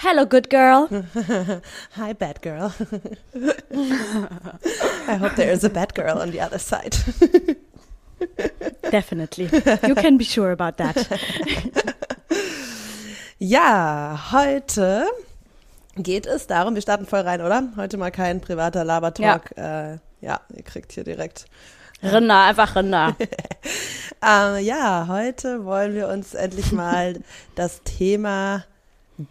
Hello, good girl. Hi, bad girl. I hope there is a bad girl on the other side. Definitely. You can be sure about that. Ja, heute geht es darum, wir starten voll rein, oder? Heute mal kein privater Labertalk. Ja, äh, ja ihr kriegt hier direkt. Rinder, einfach Rinder. äh, ja, heute wollen wir uns endlich mal das Thema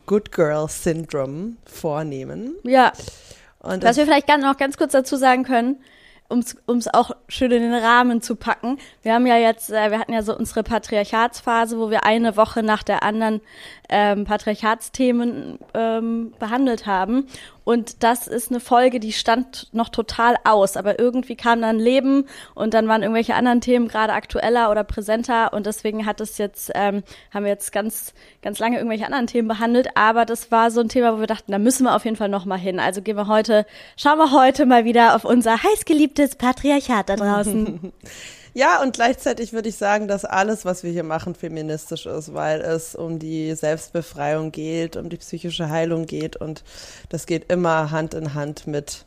Good Girl Syndrome vornehmen. Ja. Und Was wir vielleicht noch ganz kurz dazu sagen können, um es auch schön in den Rahmen zu packen. Wir haben ja jetzt, äh, wir hatten ja so unsere Patriarchatsphase, wo wir eine Woche nach der anderen ähm, Patriarchatsthemen ähm, behandelt haben. Und das ist eine Folge, die stand noch total aus, aber irgendwie kam dann Leben und dann waren irgendwelche anderen Themen gerade aktueller oder präsenter und deswegen hat es jetzt, ähm, haben wir jetzt ganz, ganz lange irgendwelche anderen Themen behandelt, aber das war so ein Thema, wo wir dachten, da müssen wir auf jeden Fall nochmal hin. Also gehen wir heute, schauen wir heute mal wieder auf unser heißgeliebtes Patriarchat da draußen. Ja, und gleichzeitig würde ich sagen, dass alles, was wir hier machen, feministisch ist, weil es um die Selbstbefreiung geht, um die psychische Heilung geht und das geht immer Hand in Hand mit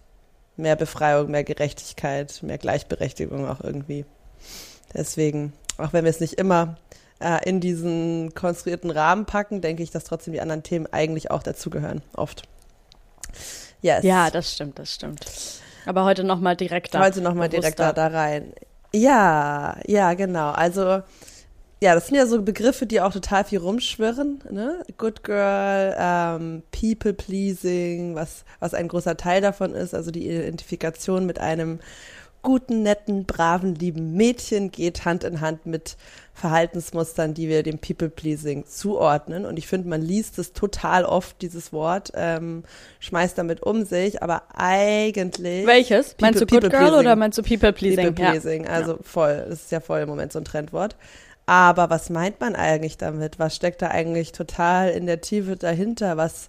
mehr Befreiung, mehr Gerechtigkeit, mehr Gleichberechtigung auch irgendwie. Deswegen, auch wenn wir es nicht immer äh, in diesen konstruierten Rahmen packen, denke ich, dass trotzdem die anderen Themen eigentlich auch dazugehören, oft. Yes. Ja, das stimmt, das stimmt. Aber heute nochmal direkter. Heute nochmal direkter da rein. Ja, ja, genau. Also, ja, das sind ja so Begriffe, die auch total viel rumschwirren. Ne? Good Girl, ähm, People Pleasing, was, was ein großer Teil davon ist. Also die Identifikation mit einem guten, netten, braven, lieben Mädchen geht Hand in Hand mit Verhaltensmustern, die wir dem People-Pleasing zuordnen. Und ich finde, man liest es total oft, dieses Wort, ähm, schmeißt damit um sich, aber eigentlich. Welches? People, meinst du Good Girl oder meinst du People-Pleasing? People-Pleasing, ja. also voll. Das ist ja voll im Moment so ein Trendwort. Aber was meint man eigentlich damit? Was steckt da eigentlich total in der Tiefe dahinter? Was,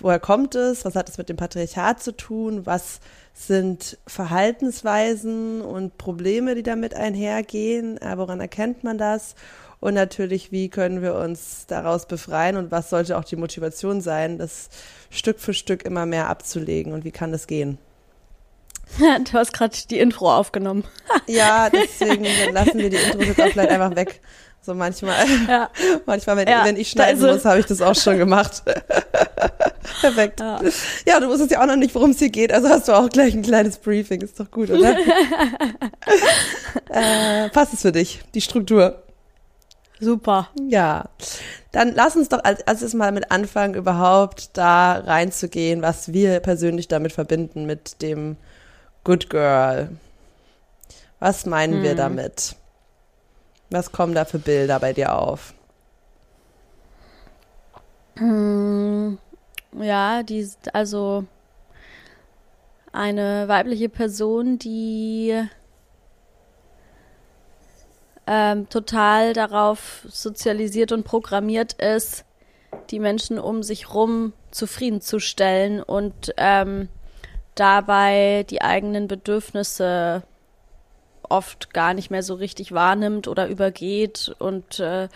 woher kommt es? Was hat es mit dem Patriarchat zu tun? Was sind Verhaltensweisen und Probleme, die damit einhergehen. Äh, woran erkennt man das? Und natürlich, wie können wir uns daraus befreien und was sollte auch die Motivation sein, das Stück für Stück immer mehr abzulegen und wie kann das gehen? Du hast gerade die Intro aufgenommen. ja, deswegen lassen wir die Intro jetzt auch vielleicht einfach weg. So manchmal, ja. manchmal, wenn, ja, wenn ich schneiden muss, habe ich das auch schon gemacht. Perfekt. Ja. ja, du wusstest ja auch noch nicht, worum es hier geht, also hast du auch gleich ein kleines Briefing. Ist doch gut, oder? äh, passt es für dich, die Struktur? Super. Ja. Dann lass uns doch als erstes mal mit anfangen, überhaupt da reinzugehen, was wir persönlich damit verbinden, mit dem Good Girl. Was meinen hm. wir damit? Was kommen da für Bilder bei dir auf? Hm, ja, die, also eine weibliche Person, die ähm, total darauf sozialisiert und programmiert ist, die Menschen um sich rum zufriedenzustellen und ähm, dabei die eigenen Bedürfnisse oft gar nicht mehr so richtig wahrnimmt oder übergeht und äh,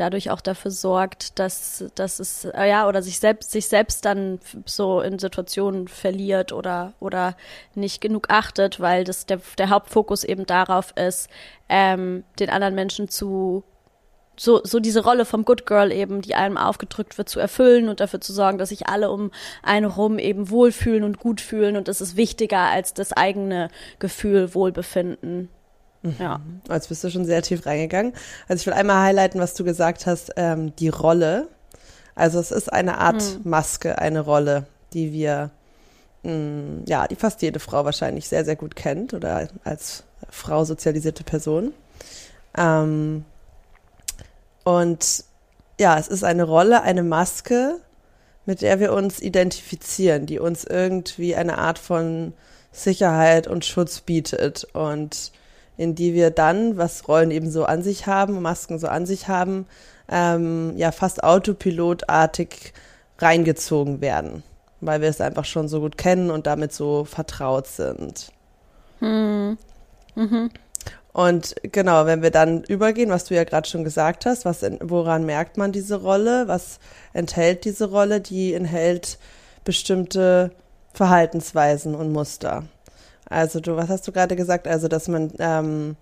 dadurch auch dafür sorgt, dass, dass es, äh, ja, oder sich selbst, sich selbst dann so in Situationen verliert oder, oder nicht genug achtet, weil das der, der Hauptfokus eben darauf ist, ähm, den anderen Menschen zu so, so diese Rolle vom Good Girl eben, die einem aufgedrückt wird, zu erfüllen und dafür zu sorgen, dass sich alle um einen rum eben wohlfühlen und gut fühlen und das ist wichtiger als das eigene Gefühl, Wohlbefinden. Mhm. Ja. Als bist du schon sehr tief reingegangen. Also ich will einmal highlighten, was du gesagt hast, ähm, die Rolle. Also es ist eine Art mhm. Maske, eine Rolle, die wir, mh, mm, ja, die fast jede Frau wahrscheinlich sehr, sehr gut kennt oder als Frau sozialisierte Person. Ähm, und ja, es ist eine Rolle, eine Maske, mit der wir uns identifizieren, die uns irgendwie eine Art von Sicherheit und Schutz bietet und in die wir dann, was Rollen eben so an sich haben, Masken so an sich haben, ähm, ja fast autopilotartig reingezogen werden, weil wir es einfach schon so gut kennen und damit so vertraut sind. Hm. Mhm. Und genau, wenn wir dann übergehen, was du ja gerade schon gesagt hast, was woran merkt man diese Rolle? Was enthält diese Rolle? Die enthält bestimmte Verhaltensweisen und Muster. Also du, was hast du gerade gesagt? Also dass man, ähm,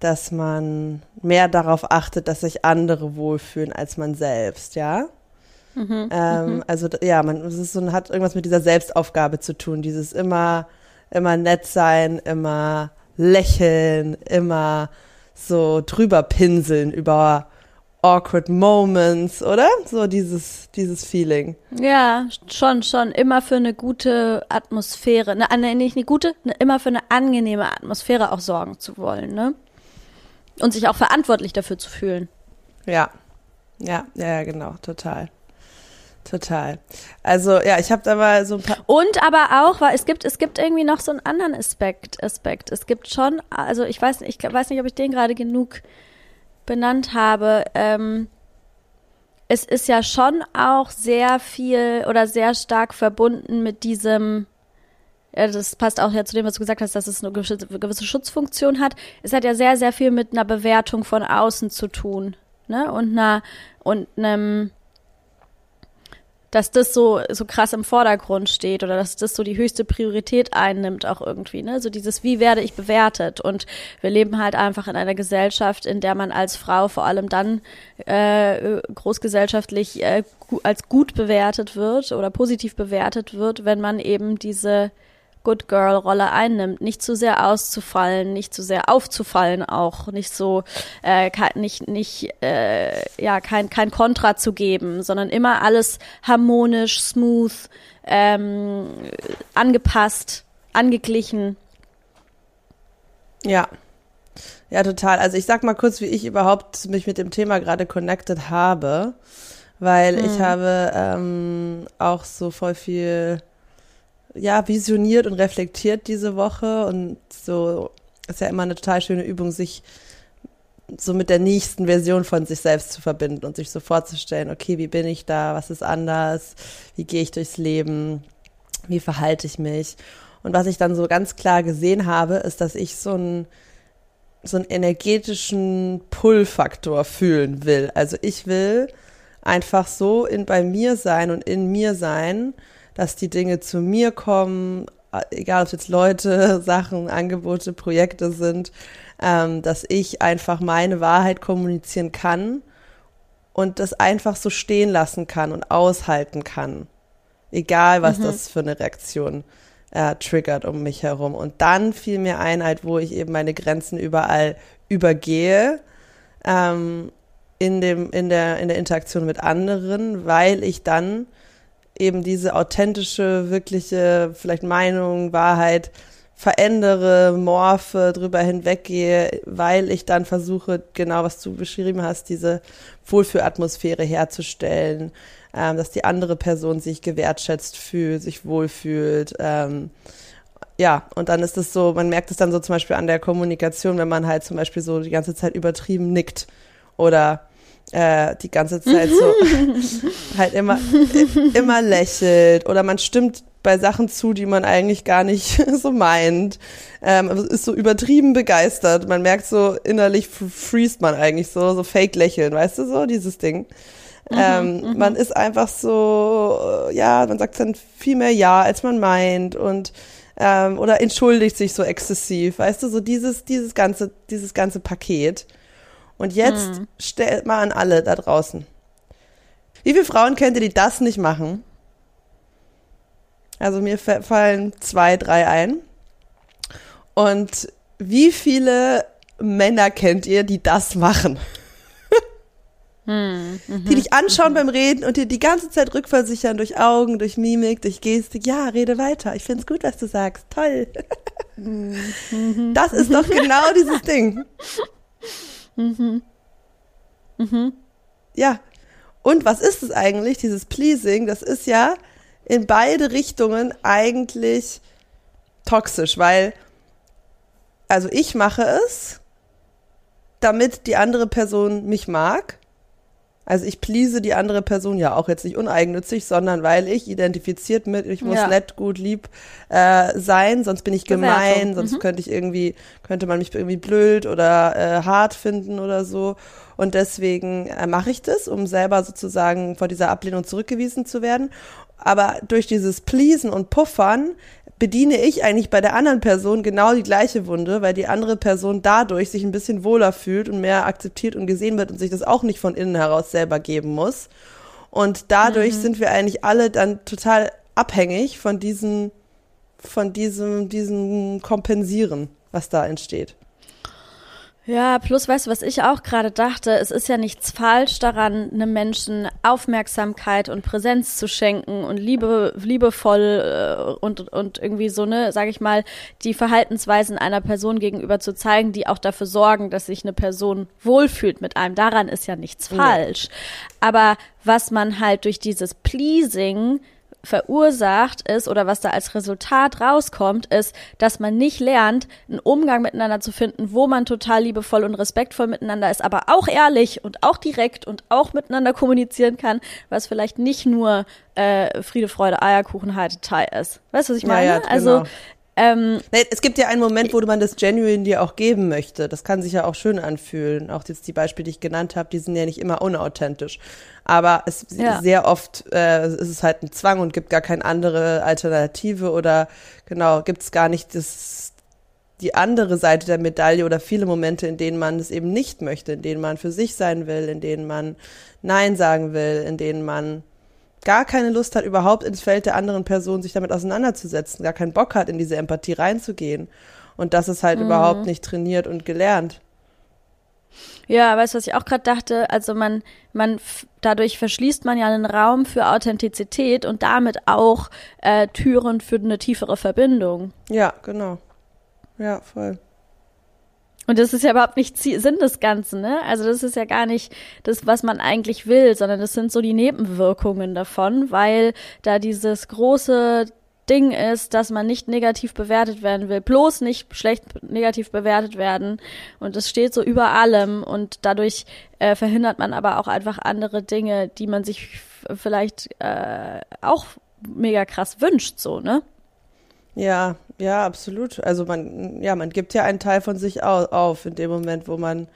dass man mehr darauf achtet, dass sich andere wohlfühlen als man selbst, ja? Mhm, ähm, mhm. Also ja, man es ist so, hat irgendwas mit dieser Selbstaufgabe zu tun. Dieses immer, immer nett sein, immer lächeln, immer so drüber pinseln über awkward moments, oder? So dieses, dieses Feeling. Ja, schon, schon. Immer für eine gute Atmosphäre. Ne, ne, nicht eine gute, ne, immer für eine angenehme Atmosphäre auch sorgen zu wollen, ne? Und sich auch verantwortlich dafür zu fühlen. Ja. Ja, ja, genau, total. Total. Also ja, ich habe da mal so ein paar. Und aber auch, weil es gibt, es gibt irgendwie noch so einen anderen Aspekt. Aspekt. Es gibt schon, also ich weiß, ich weiß nicht, ob ich den gerade genug benannt habe. Ähm, es ist ja schon auch sehr viel oder sehr stark verbunden mit diesem. Ja, das passt auch ja zu dem, was du gesagt hast, dass es eine gewisse Schutzfunktion hat. Es hat ja sehr, sehr viel mit einer Bewertung von außen zu tun, ne? Und einer und einem dass das so, so krass im Vordergrund steht oder dass das so die höchste Priorität einnimmt auch irgendwie, ne? So dieses, wie werde ich bewertet? Und wir leben halt einfach in einer Gesellschaft, in der man als Frau vor allem dann äh, großgesellschaftlich äh, als gut bewertet wird oder positiv bewertet wird, wenn man eben diese Good Girl Rolle einnimmt, nicht zu sehr auszufallen, nicht zu sehr aufzufallen auch, nicht so äh, nicht nicht äh, ja kein kein Kontra zu geben, sondern immer alles harmonisch, smooth, ähm, angepasst, angeglichen. Ja. Ja, total. Also ich sag mal kurz, wie ich überhaupt mich mit dem Thema gerade connected habe, weil hm. ich habe ähm, auch so voll viel ja, visioniert und reflektiert diese Woche und so ist ja immer eine total schöne Übung, sich so mit der nächsten Version von sich selbst zu verbinden und sich so vorzustellen, okay, wie bin ich da, was ist anders, wie gehe ich durchs Leben, wie verhalte ich mich. Und was ich dann so ganz klar gesehen habe, ist, dass ich so einen so einen energetischen Pull-Faktor fühlen will. Also ich will einfach so in bei mir sein und in mir sein dass die Dinge zu mir kommen, egal ob es jetzt Leute, Sachen, Angebote, Projekte sind, ähm, dass ich einfach meine Wahrheit kommunizieren kann und das einfach so stehen lassen kann und aushalten kann. Egal, was mhm. das für eine Reaktion äh, triggert um mich herum. Und dann fiel mir ein, halt, wo ich eben meine Grenzen überall übergehe, ähm, in, dem, in, der, in der Interaktion mit anderen, weil ich dann eben diese authentische, wirkliche, vielleicht Meinung, Wahrheit verändere, morphe, drüber hinweggehe, weil ich dann versuche, genau was du beschrieben hast, diese Wohlfühlatmosphäre herzustellen, ähm, dass die andere Person sich gewertschätzt fühlt, sich wohlfühlt. Ähm, ja, und dann ist es so, man merkt es dann so zum Beispiel an der Kommunikation, wenn man halt zum Beispiel so die ganze Zeit übertrieben nickt oder äh, die ganze Zeit so halt immer, immer lächelt oder man stimmt bei Sachen zu, die man eigentlich gar nicht so meint. Ähm, ist so übertrieben begeistert. Man merkt so, innerlich freest man eigentlich so, so fake lächeln, weißt du so, dieses Ding. Mhm, ähm, mhm. Man ist einfach so, äh, ja, man sagt dann viel mehr Ja, als man meint und ähm, oder entschuldigt sich so exzessiv, weißt du, so dieses, dieses ganze, dieses ganze Paket. Und jetzt mhm. stellt mal an alle da draußen. Wie viele Frauen kennt ihr, die das nicht machen? Also mir fallen zwei, drei ein. Und wie viele Männer kennt ihr, die das machen? Hm, mhm, die dich anschauen mhm. beim Reden und dir die ganze Zeit rückversichern durch Augen, durch Mimik, durch Gestik. Ja, rede weiter. Ich find's gut, was du sagst. Toll. Mhm. Das ist doch genau dieses Ding. Mhm. Mhm. Ja. Und was ist es eigentlich, dieses Pleasing? Das ist ja in beide Richtungen eigentlich toxisch, weil, also ich mache es, damit die andere Person mich mag. Also ich please die andere Person ja auch jetzt nicht uneigennützig, sondern weil ich identifiziert mit, ich muss ja. nett, gut, lieb äh, sein, sonst bin ich gemein, Bewertung. sonst mhm. könnte ich irgendwie, könnte man mich irgendwie blöd oder äh, hart finden oder so. Und deswegen äh, mache ich das, um selber sozusagen vor dieser Ablehnung zurückgewiesen zu werden. Aber durch dieses Pleasen und Puffern bediene ich eigentlich bei der anderen Person genau die gleiche Wunde, weil die andere Person dadurch sich ein bisschen wohler fühlt und mehr akzeptiert und gesehen wird und sich das auch nicht von innen heraus selber geben muss. Und dadurch mhm. sind wir eigentlich alle dann total abhängig von diesem, von diesem, diesem Kompensieren, was da entsteht. Ja, plus weißt du, was ich auch gerade dachte, es ist ja nichts falsch daran, einem Menschen Aufmerksamkeit und Präsenz zu schenken und liebe, liebevoll äh, und, und irgendwie so, ne, sag ich mal, die Verhaltensweisen einer Person gegenüber zu zeigen, die auch dafür sorgen, dass sich eine Person wohlfühlt mit einem. Daran ist ja nichts falsch. Ja. Aber was man halt durch dieses Pleasing verursacht ist oder was da als Resultat rauskommt, ist, dass man nicht lernt, einen Umgang miteinander zu finden, wo man total liebevoll und respektvoll miteinander ist, aber auch ehrlich und auch direkt und auch miteinander kommunizieren kann, was vielleicht nicht nur äh, Friede, Freude, Eierkuchen, High Detail ist. Weißt du, was ich meine? Ja, ja, also, genau. Also ähm, es gibt ja einen Moment, wo man das Genuine dir auch geben möchte. Das kann sich ja auch schön anfühlen. Auch jetzt die Beispiele, die ich genannt habe, die sind ja nicht immer unauthentisch. Aber es ja. sehr oft äh, ist es halt ein Zwang und gibt gar keine andere Alternative oder genau, gibt es gar nicht das, die andere Seite der Medaille oder viele Momente, in denen man es eben nicht möchte, in denen man für sich sein will, in denen man Nein sagen will, in denen man gar keine Lust hat, überhaupt ins Feld der anderen Person sich damit auseinanderzusetzen, gar keinen Bock hat, in diese Empathie reinzugehen. Und das ist halt mhm. überhaupt nicht trainiert und gelernt. Ja, weißt du, was ich auch gerade dachte? Also man, man, dadurch verschließt man ja einen Raum für Authentizität und damit auch äh, Türen für eine tiefere Verbindung. Ja, genau. Ja, voll. Und das ist ja überhaupt nicht Sinn des Ganzen, ne? Also das ist ja gar nicht das, was man eigentlich will, sondern das sind so die Nebenwirkungen davon, weil da dieses große Ding ist, dass man nicht negativ bewertet werden will, bloß nicht schlecht negativ bewertet werden. Und es steht so über allem und dadurch äh, verhindert man aber auch einfach andere Dinge, die man sich vielleicht äh, auch mega krass wünscht, so, ne? Ja, ja, absolut. Also man, ja, man gibt ja einen Teil von sich auf in dem Moment, wo man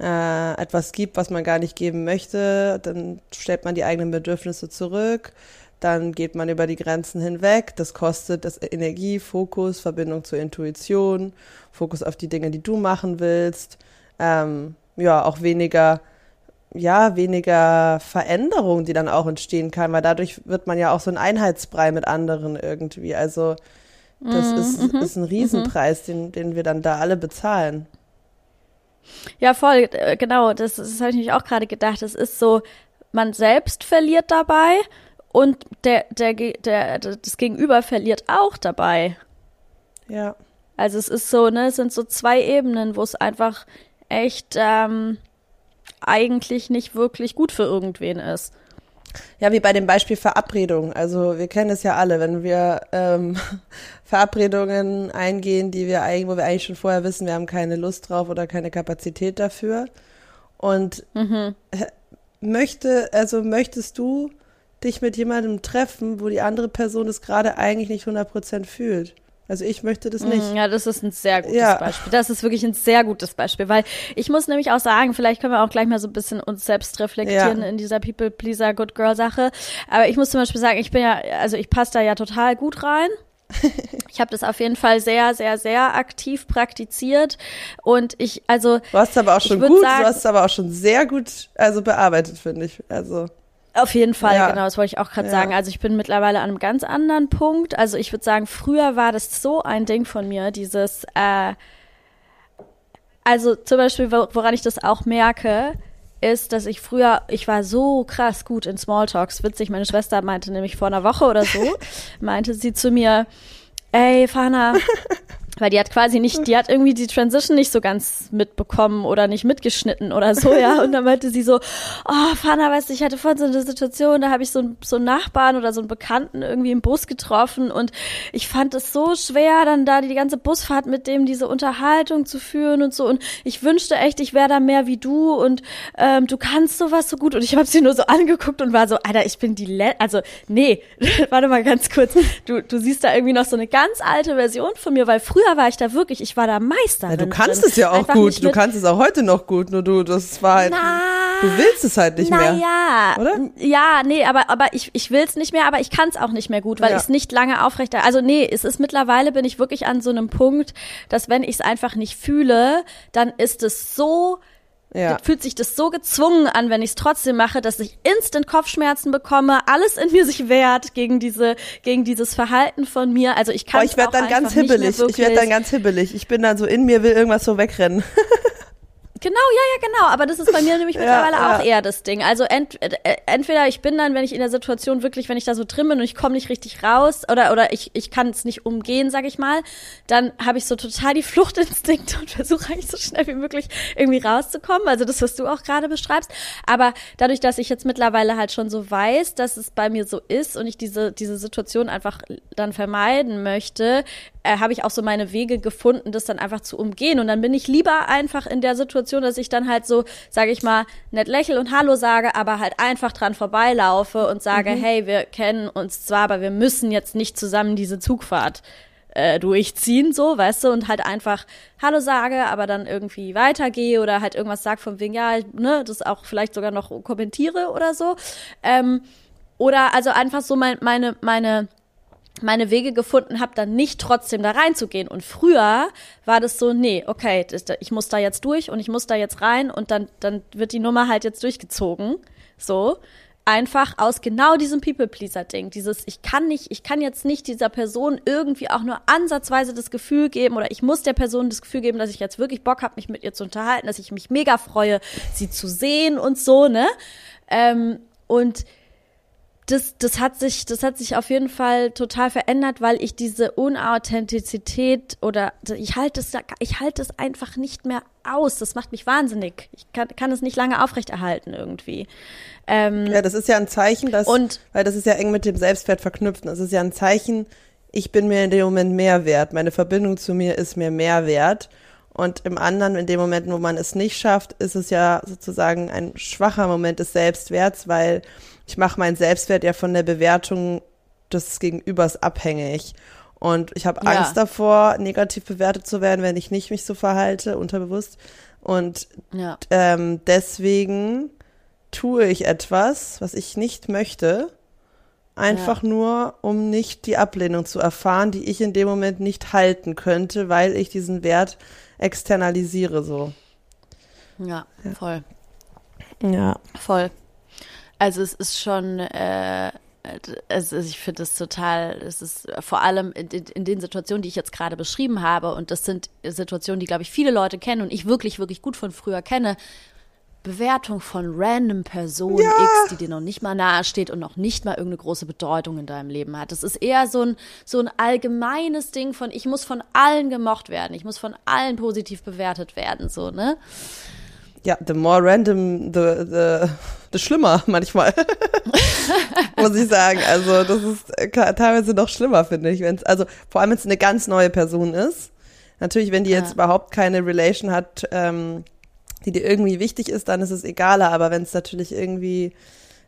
äh, etwas gibt, was man gar nicht geben möchte. Dann stellt man die eigenen Bedürfnisse zurück. Dann geht man über die Grenzen hinweg. Das kostet das Energie, Fokus, Verbindung zur Intuition, Fokus auf die Dinge, die du machen willst. Ähm, ja, auch weniger, ja, weniger Veränderung, die dann auch entstehen kann, weil dadurch wird man ja auch so ein Einheitsbrei mit anderen irgendwie. Also das mhm, ist, mhm, ist ein Riesenpreis, mhm. den, den wir dann da alle bezahlen. Ja, voll, äh, genau. Das, das habe ich nämlich auch gerade gedacht. Es ist so, man selbst verliert dabei und der, der, der, das Gegenüber verliert auch dabei. Ja. Also es ist so, ne, es sind so zwei Ebenen, wo es einfach echt ähm, eigentlich nicht wirklich gut für irgendwen ist. Ja, wie bei dem Beispiel Verabredung. Also wir kennen es ja alle, wenn wir ähm, Verabredungen eingehen, die wir eigentlich, wo wir eigentlich schon vorher wissen, wir haben keine Lust drauf oder keine Kapazität dafür. Und mhm. möchte, also möchtest du dich mit jemandem treffen, wo die andere Person es gerade eigentlich nicht 100% fühlt? Also ich möchte das nicht. Ja, das ist ein sehr gutes ja. Beispiel. Das ist wirklich ein sehr gutes Beispiel, weil ich muss nämlich auch sagen, vielleicht können wir auch gleich mal so ein bisschen uns selbst reflektieren ja. in dieser People Pleaser Good Girl Sache. Aber ich muss zum Beispiel sagen, ich bin ja, also ich passe da ja total gut rein. Ich habe das auf jeden Fall sehr, sehr, sehr aktiv praktiziert und ich, also du hast aber auch schon gut, sagen, du hast aber auch schon sehr gut, also bearbeitet, finde ich. Also auf jeden Fall, ja. genau, das wollte ich auch gerade ja. sagen. Also ich bin mittlerweile an einem ganz anderen Punkt. Also ich würde sagen, früher war das so ein Ding von mir, dieses, äh, also zum Beispiel, woran ich das auch merke, ist, dass ich früher, ich war so krass gut in Smalltalks. Witzig, meine Schwester meinte nämlich vor einer Woche oder so, meinte sie zu mir, ey, Fana, weil die hat quasi nicht, die hat irgendwie die Transition nicht so ganz mitbekommen oder nicht mitgeschnitten oder so, ja. Und dann meinte sie so, oh, Fana, weißt du, ich hatte vorhin so eine Situation, da habe ich so, so einen Nachbarn oder so einen Bekannten irgendwie im Bus getroffen und ich fand es so schwer, dann da die ganze Busfahrt mit dem diese Unterhaltung zu führen und so. Und ich wünschte echt, ich wäre da mehr wie du und ähm, du kannst sowas so gut. Und ich habe sie nur so angeguckt und war so, Alter, ich bin die Le also nee, warte mal ganz kurz. Du, du siehst da irgendwie noch so eine ganz alte Version von mir, weil früher früher war ich da wirklich, ich war da Meister. Ja, du kannst drin. es ja auch Einfach gut. Du kannst es auch heute noch gut, nur du, das war halt, na, du willst es halt nicht na mehr. Ja, oder? Ja, nee, aber, aber ich, ich will es nicht mehr, aber ich kann es auch nicht mehr gut, weil ja. ich es nicht lange aufrechter, also nee, es ist mittlerweile bin ich wirklich an so einem Punkt, dass wenn ich es einfach nicht fühle, dann ist es so ja. fühlt sich das so gezwungen an, wenn ich es trotzdem mache, dass ich instant Kopfschmerzen bekomme, alles in mir sich wehrt gegen diese, gegen dieses Verhalten von mir. Also ich kann. Oh, ich werde dann ganz hibbelig. Ich werde dann ganz hibbelig. Ich bin dann so in mir, will irgendwas so wegrennen. Genau, ja, ja, genau. Aber das ist bei mir nämlich mittlerweile ja, auch eher das Ding. Also ent, äh, entweder ich bin dann, wenn ich in der Situation wirklich, wenn ich da so drin bin und ich komme nicht richtig raus oder oder ich, ich kann es nicht umgehen, sag ich mal, dann habe ich so total die Fluchtinstinkte und versuche eigentlich so schnell wie möglich irgendwie rauszukommen. Also das, was du auch gerade beschreibst. Aber dadurch, dass ich jetzt mittlerweile halt schon so weiß, dass es bei mir so ist und ich diese, diese Situation einfach dann vermeiden möchte, äh, habe ich auch so meine Wege gefunden, das dann einfach zu umgehen. Und dann bin ich lieber einfach in der Situation, dass ich dann halt so, sage ich mal, nett lächel und Hallo sage, aber halt einfach dran vorbeilaufe und sage, mhm. hey, wir kennen uns zwar, aber wir müssen jetzt nicht zusammen diese Zugfahrt äh, durchziehen, so, weißt du, und halt einfach Hallo sage, aber dann irgendwie weitergehe oder halt irgendwas sag von wegen, ja, ne, das auch vielleicht sogar noch kommentiere oder so. Ähm, oder also einfach so mein, meine, meine meine Wege gefunden habe, dann nicht trotzdem da reinzugehen. Und früher war das so, nee, okay, ich muss da jetzt durch und ich muss da jetzt rein und dann, dann wird die Nummer halt jetzt durchgezogen. So. Einfach aus genau diesem People-Pleaser-Ding. Dieses, ich kann nicht, ich kann jetzt nicht dieser Person irgendwie auch nur ansatzweise das Gefühl geben oder ich muss der Person das Gefühl geben, dass ich jetzt wirklich Bock habe, mich mit ihr zu unterhalten, dass ich mich mega freue, sie zu sehen und so, ne? Ähm, und das, das hat sich, das hat sich auf jeden Fall total verändert, weil ich diese Unauthentizität oder ich halte es, ich halte es einfach nicht mehr aus. Das macht mich wahnsinnig. Ich kann, kann es nicht lange aufrechterhalten irgendwie. Ähm, ja, das ist ja ein Zeichen, dass, und, weil das ist ja eng mit dem Selbstwert verknüpft. Das ist ja ein Zeichen, ich bin mir in dem Moment mehr wert. Meine Verbindung zu mir ist mir mehr wert. Und im anderen, in dem Moment, wo man es nicht schafft, ist es ja sozusagen ein schwacher Moment des Selbstwerts, weil ich mache meinen Selbstwert ja von der Bewertung des Gegenübers abhängig. Und ich habe ja. Angst davor, negativ bewertet zu werden, wenn ich nicht mich so verhalte, unterbewusst. Und ja. ähm, deswegen tue ich etwas, was ich nicht möchte, einfach ja. nur, um nicht die Ablehnung zu erfahren, die ich in dem Moment nicht halten könnte, weil ich diesen Wert externalisiere so. Ja, voll. Ja. Voll. Also es ist schon, äh, also ich finde es total, es ist vor allem in, in, den Situationen, die ich jetzt gerade beschrieben habe, und das sind Situationen, die, glaube ich, viele Leute kennen und ich wirklich, wirklich gut von früher kenne, Bewertung von random Person ja. X, die dir noch nicht mal nahe steht und noch nicht mal irgendeine große Bedeutung in deinem Leben hat. Das ist eher so ein, so ein allgemeines Ding von, ich muss von allen gemocht werden, ich muss von allen positiv bewertet werden, so, ne? Ja, the more random, the, the, the schlimmer manchmal. Muss ich sagen. Also, das ist äh, teilweise noch schlimmer, finde ich. Wenn's, also, vor allem, wenn es eine ganz neue Person ist. Natürlich, wenn die jetzt ja. überhaupt keine Relation hat, ähm, die dir irgendwie wichtig ist, dann ist es egaler. Aber wenn es natürlich irgendwie,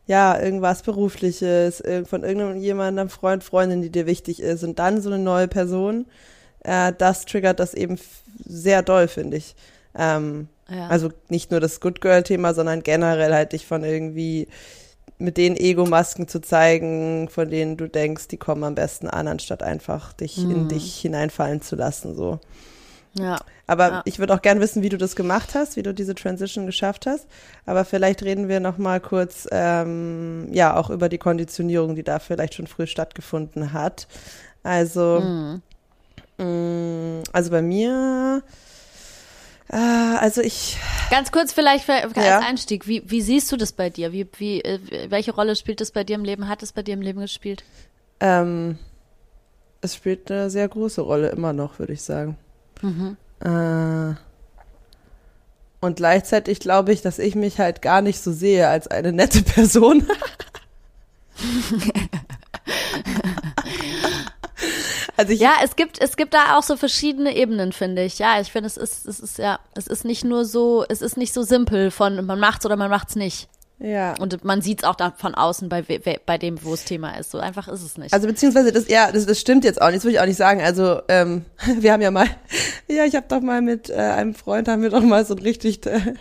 ja, irgendwas Berufliches, von irgendjemandem, Freund, Freundin, die dir wichtig ist und dann so eine neue Person, äh, das triggert das eben sehr doll, finde ich. Ähm, ja. Also nicht nur das Good Girl-Thema, sondern generell halt dich von irgendwie mit den Ego-Masken zu zeigen, von denen du denkst, die kommen am besten an, anstatt einfach dich mhm. in dich hineinfallen zu lassen, so. Ja. Aber ja. ich würde auch gern wissen, wie du das gemacht hast, wie du diese Transition geschafft hast. Aber vielleicht reden wir noch mal kurz, ähm, ja, auch über die Konditionierung, die da vielleicht schon früh stattgefunden hat. Also, mhm. mh, mm, also bei mir Ah, also ich. Ganz kurz vielleicht für, als ja. Einstieg. Wie, wie siehst du das bei dir? Wie, wie, äh, welche Rolle spielt das bei dir im Leben? Hat es bei dir im Leben gespielt? Ähm, es spielt eine sehr große Rolle immer noch, würde ich sagen. Mhm. Äh, und gleichzeitig glaube ich, dass ich mich halt gar nicht so sehe als eine nette Person. Also ja, es gibt, es gibt da auch so verschiedene Ebenen, finde ich. Ja, ich finde, es ist, es ist ja, es ist nicht nur so, es ist nicht so simpel von man macht's oder man macht's nicht. Ja. Und man sieht es auch da von außen bei, bei dem, wo es Thema ist. So einfach ist es nicht. Also beziehungsweise das, ja, das, das stimmt jetzt auch nicht, das würde ich auch nicht sagen. Also ähm, wir haben ja mal, ja, ich habe doch mal mit äh, einem Freund, haben wir doch mal so ein richtig äh,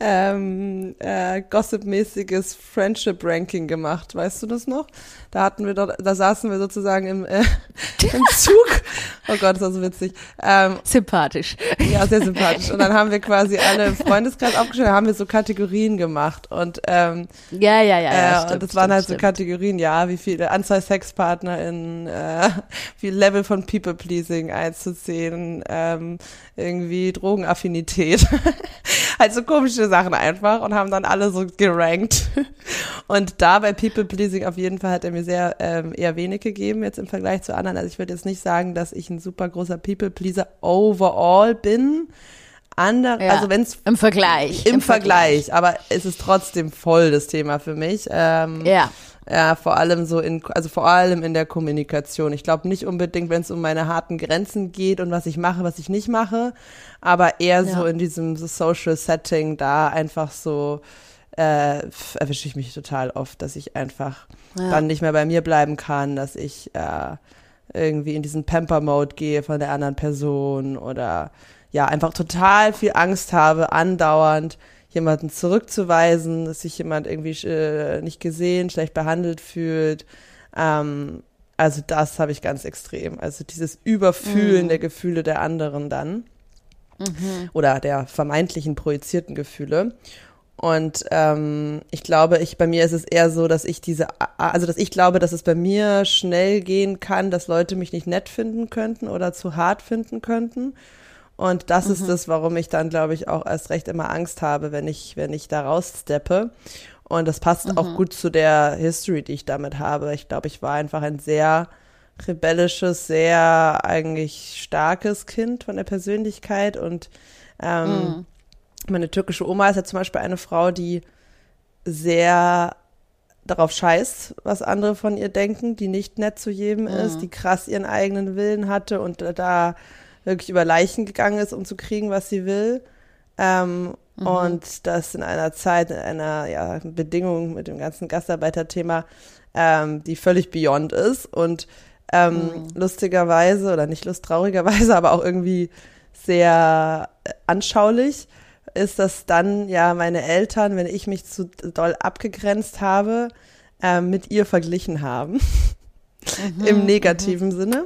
ähm, äh, gossip-mäßiges Friendship-Ranking gemacht. Weißt du das noch? Da hatten wir dort, da saßen wir sozusagen im, äh, im Zug. Oh Gott, das war so witzig. Ähm, sympathisch. Ja, sehr sympathisch. Und dann haben wir quasi alle im Freundeskreis aufgestellt, haben wir so Kategorien gemacht. Und ähm, ja, ja, ja. ja äh, stimmt, und das waren halt stimmt. so Kategorien, ja, wie viele Anzahl SexpartnerInnen, äh, wie Level von People-Pleasing 1 zu 10, ähm, irgendwie Drogenaffinität. halt so komische Sachen einfach und haben dann alle so gerankt. Und da bei People Pleasing auf jeden Fall hat er mir sehr ähm, eher wenig gegeben jetzt im Vergleich zu anderen. Also ich würde jetzt nicht sagen, dass ich ein super großer People Pleaser overall bin. Andere, ja, also wenn es im Vergleich, im, im Vergleich, Vergleich, aber es ist trotzdem voll das Thema für mich. Ähm, ja. Ja, vor allem so in, also vor allem in der Kommunikation. Ich glaube nicht unbedingt, wenn es um meine harten Grenzen geht und was ich mache, was ich nicht mache, aber eher ja. so in diesem so Social Setting da einfach so äh, erwische ich mich total oft, dass ich einfach ja. dann nicht mehr bei mir bleiben kann, dass ich äh, irgendwie in diesen Pamper-Mode gehe von der anderen Person oder ja, einfach total viel Angst habe, andauernd jemanden zurückzuweisen, dass sich jemand irgendwie äh, nicht gesehen, schlecht behandelt fühlt. Ähm, also das habe ich ganz extrem. Also dieses Überfühlen mhm. der Gefühle der anderen dann. Mhm. Oder der vermeintlichen projizierten Gefühle. Und ähm, ich glaube, ich bei mir ist es eher so, dass ich diese, also dass ich glaube, dass es bei mir schnell gehen kann, dass Leute mich nicht nett finden könnten oder zu hart finden könnten. Und das mhm. ist es, warum ich dann, glaube ich, auch erst recht immer Angst habe, wenn ich, wenn ich da raussteppe. Und das passt mhm. auch gut zu der History, die ich damit habe. Ich glaube, ich war einfach ein sehr rebellisches, sehr eigentlich starkes Kind von der Persönlichkeit. Und ähm, mhm. Meine türkische Oma ist ja zum Beispiel eine Frau, die sehr darauf scheißt, was andere von ihr denken, die nicht nett zu jedem mhm. ist, die krass ihren eigenen Willen hatte und da wirklich über Leichen gegangen ist, um zu kriegen, was sie will. Ähm, mhm. Und das in einer Zeit, in einer ja, Bedingung mit dem ganzen Gastarbeiterthema, ähm, die völlig beyond ist. Und ähm, mhm. lustigerweise, oder nicht lust, traurigerweise, aber auch irgendwie sehr äh, anschaulich, ist, dass dann ja meine Eltern, wenn ich mich zu doll abgegrenzt habe, äh, mit ihr verglichen haben. Mhm, Im negativen mhm. Sinne.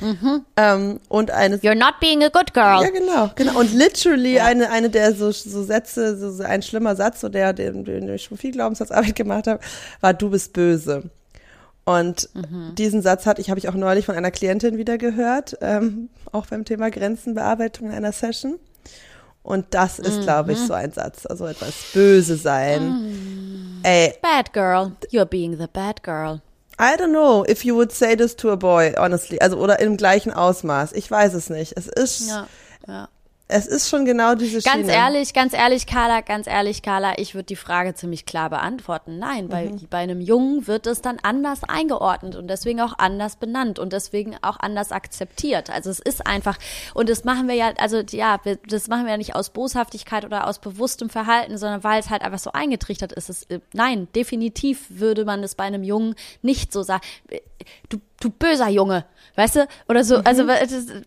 Mhm. Ähm, und eine. You're not being a good girl. Ja, genau, genau. Und literally ja. eine, eine der so, so Sätze, so, so ein schlimmer Satz, so der, den, den ich schon viel Glaubenssatzarbeit gemacht habe, war, du bist böse. Und mhm. diesen Satz hatte ich, habe ich auch neulich von einer Klientin wieder gehört, ähm, auch beim Thema Grenzenbearbeitung in einer Session. Und das ist, mhm. glaube ich, so ein Satz. Also etwas böse sein. Mhm. Ey. Bad girl. You're being the bad girl. I don't know if you would say this to a boy, honestly. Also, oder im gleichen Ausmaß. Ich weiß es nicht. Es ist, ja, ja. Es ist schon genau diese Schiene. Ganz ehrlich, ganz ehrlich, Carla, ganz ehrlich, Carla, ich würde die Frage ziemlich klar beantworten. Nein, bei, mhm. bei einem Jungen wird es dann anders eingeordnet und deswegen auch anders benannt und deswegen auch anders akzeptiert. Also es ist einfach, und das machen wir ja, also ja, das machen wir ja nicht aus Boshaftigkeit oder aus bewusstem Verhalten, sondern weil es halt einfach so eingetrichtert ist. Es, äh, nein, definitiv würde man es bei einem Jungen nicht so sagen. Äh, du, du böser Junge, weißt du? Oder so, also, mhm. also das,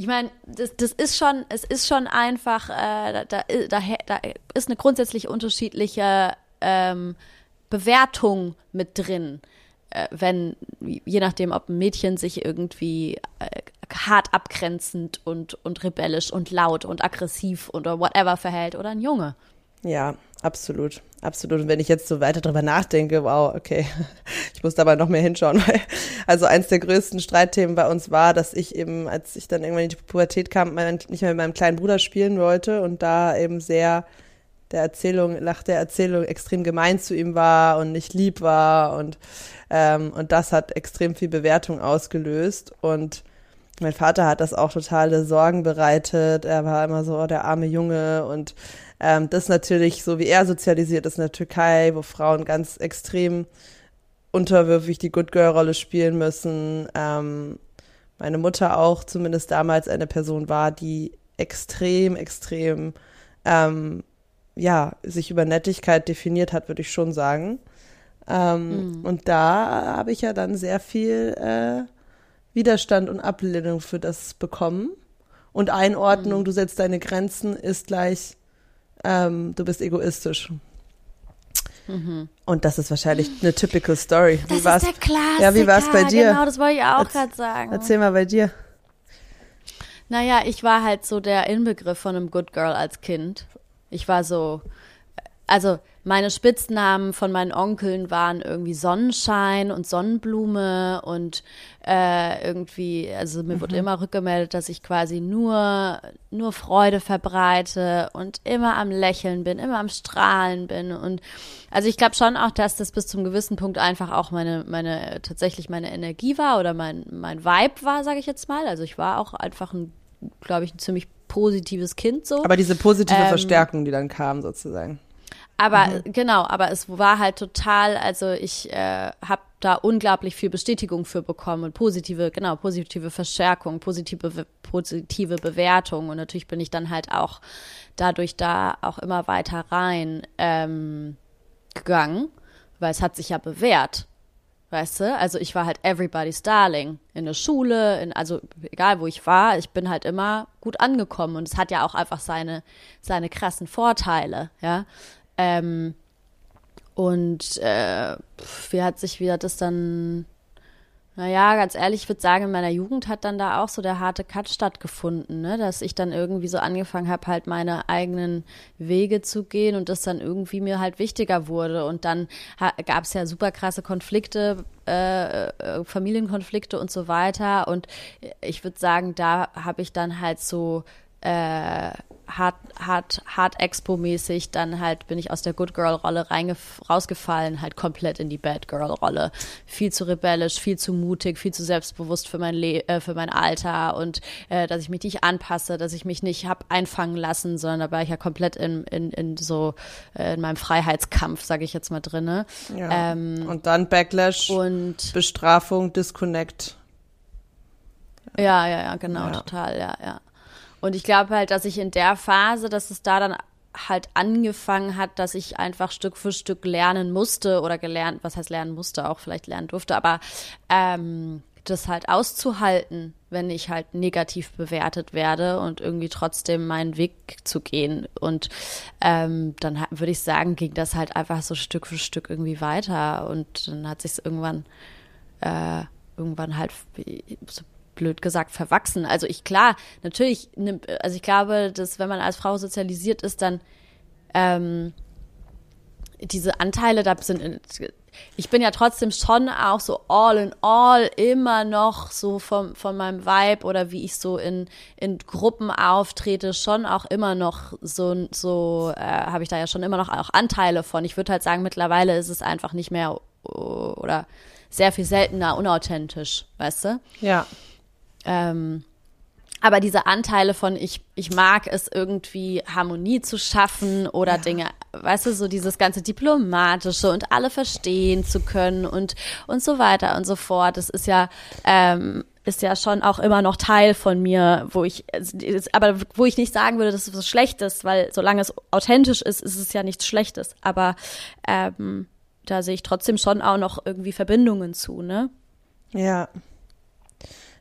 ich meine, das, das ist schon, es ist schon einfach, äh, da, da, da ist eine grundsätzlich unterschiedliche ähm, Bewertung mit drin. Äh, wenn, je nachdem, ob ein Mädchen sich irgendwie äh, hart abgrenzend und, und rebellisch und laut und aggressiv oder whatever verhält oder ein Junge. Ja, absolut. Absolut. Und wenn ich jetzt so weiter drüber nachdenke, wow, okay, ich muss dabei noch mehr hinschauen, weil also eins der größten Streitthemen bei uns war, dass ich eben, als ich dann irgendwann in die Pubertät kam, nicht mehr mit meinem kleinen Bruder spielen wollte und da eben sehr der Erzählung, nach der Erzählung extrem gemein zu ihm war und nicht lieb war und, ähm, und das hat extrem viel Bewertung ausgelöst und mein Vater hat das auch totale Sorgen bereitet. Er war immer so oh, der arme Junge und ähm, das natürlich, so wie er sozialisiert ist in der Türkei, wo Frauen ganz extrem unterwürfig die Good Girl-Rolle spielen müssen. Ähm, meine Mutter auch zumindest damals eine Person war, die extrem, extrem ähm, ja, sich über Nettigkeit definiert hat, würde ich schon sagen. Ähm, mhm. Und da habe ich ja dann sehr viel äh, Widerstand und Ablehnung für das bekommen. Und Einordnung, mhm. du setzt deine Grenzen, ist gleich, ähm, du bist egoistisch. Mhm. Und das ist wahrscheinlich eine typical Story. Wie das war's? ist der Klassiker. Ja, wie war es bei dir? Genau, das wollte ich auch gerade sagen. Erzähl mal bei dir. Naja, ich war halt so der Inbegriff von einem Good Girl als Kind. Ich war so, also meine Spitznamen von meinen Onkeln waren irgendwie Sonnenschein und Sonnenblume und äh, irgendwie, also mir mhm. wurde immer rückgemeldet, dass ich quasi nur, nur Freude verbreite und immer am Lächeln bin, immer am Strahlen bin und also ich glaube schon auch, dass das bis zum gewissen Punkt einfach auch meine, meine, tatsächlich meine Energie war oder mein, mein Vibe war, sage ich jetzt mal. Also ich war auch einfach ein, glaube ich, ein ziemlich positives Kind so. Aber diese positive ähm, Verstärkung, die dann kam sozusagen. Aber mhm. genau, aber es war halt total, also ich äh, habe da unglaublich viel Bestätigung für bekommen und positive, genau, positive Verstärkung, positive, positive Bewertung. Und natürlich bin ich dann halt auch dadurch da auch immer weiter rein ähm, gegangen, weil es hat sich ja bewährt. Weißt du? Also ich war halt everybody's darling. In der Schule, in, also egal wo ich war, ich bin halt immer gut angekommen. Und es hat ja auch einfach seine, seine krassen Vorteile, ja. Ähm, und äh, wie hat sich, wie hat das dann naja, ganz ehrlich, ich würde sagen, in meiner Jugend hat dann da auch so der harte Cut stattgefunden, ne? dass ich dann irgendwie so angefangen habe, halt meine eigenen Wege zu gehen und das dann irgendwie mir halt wichtiger wurde. Und dann gab es ja super krasse Konflikte, äh, äh, Familienkonflikte und so weiter. Und ich würde sagen, da habe ich dann halt so äh, hart, hart, hart Expo-mäßig, dann halt bin ich aus der Good Girl-Rolle rausgefallen, halt komplett in die Bad Girl-Rolle. Viel zu rebellisch, viel zu mutig, viel zu selbstbewusst für mein, Le äh, für mein Alter und äh, dass ich mich nicht anpasse, dass ich mich nicht hab einfangen lassen, sondern da war ich ja komplett in, in, in so äh, in meinem Freiheitskampf, sage ich jetzt mal drinne. Ja. Ähm, und dann Backlash und Bestrafung, Disconnect. Ja, ja, ja, genau, ja. total, ja, ja. Und ich glaube halt, dass ich in der Phase, dass es da dann halt angefangen hat, dass ich einfach Stück für Stück lernen musste oder gelernt, was heißt lernen musste, auch vielleicht lernen durfte, aber ähm, das halt auszuhalten, wenn ich halt negativ bewertet werde und irgendwie trotzdem meinen Weg zu gehen. Und ähm, dann würde ich sagen, ging das halt einfach so Stück für Stück irgendwie weiter. Und dann hat sich irgendwann äh, irgendwann halt so blöd gesagt verwachsen. Also ich klar, natürlich, also ich glaube, dass wenn man als Frau sozialisiert ist, dann ähm, diese Anteile da sind. Ich bin ja trotzdem schon auch so all in all immer noch so vom, von meinem Vibe oder wie ich so in, in Gruppen auftrete, schon auch immer noch so, so äh, habe ich da ja schon immer noch auch Anteile von. Ich würde halt sagen, mittlerweile ist es einfach nicht mehr oder sehr viel seltener unauthentisch, weißt du? Ja. Ähm, aber diese Anteile von ich, ich mag es irgendwie Harmonie zu schaffen oder ja. Dinge, weißt du, so dieses ganze diplomatische und alle verstehen zu können und, und so weiter und so fort. Das ist ja, ähm, ist ja schon auch immer noch Teil von mir, wo ich, aber wo ich nicht sagen würde, dass es was Schlechtes, weil solange es authentisch ist, ist es ja nichts Schlechtes. Aber ähm, da sehe ich trotzdem schon auch noch irgendwie Verbindungen zu, ne? Ja.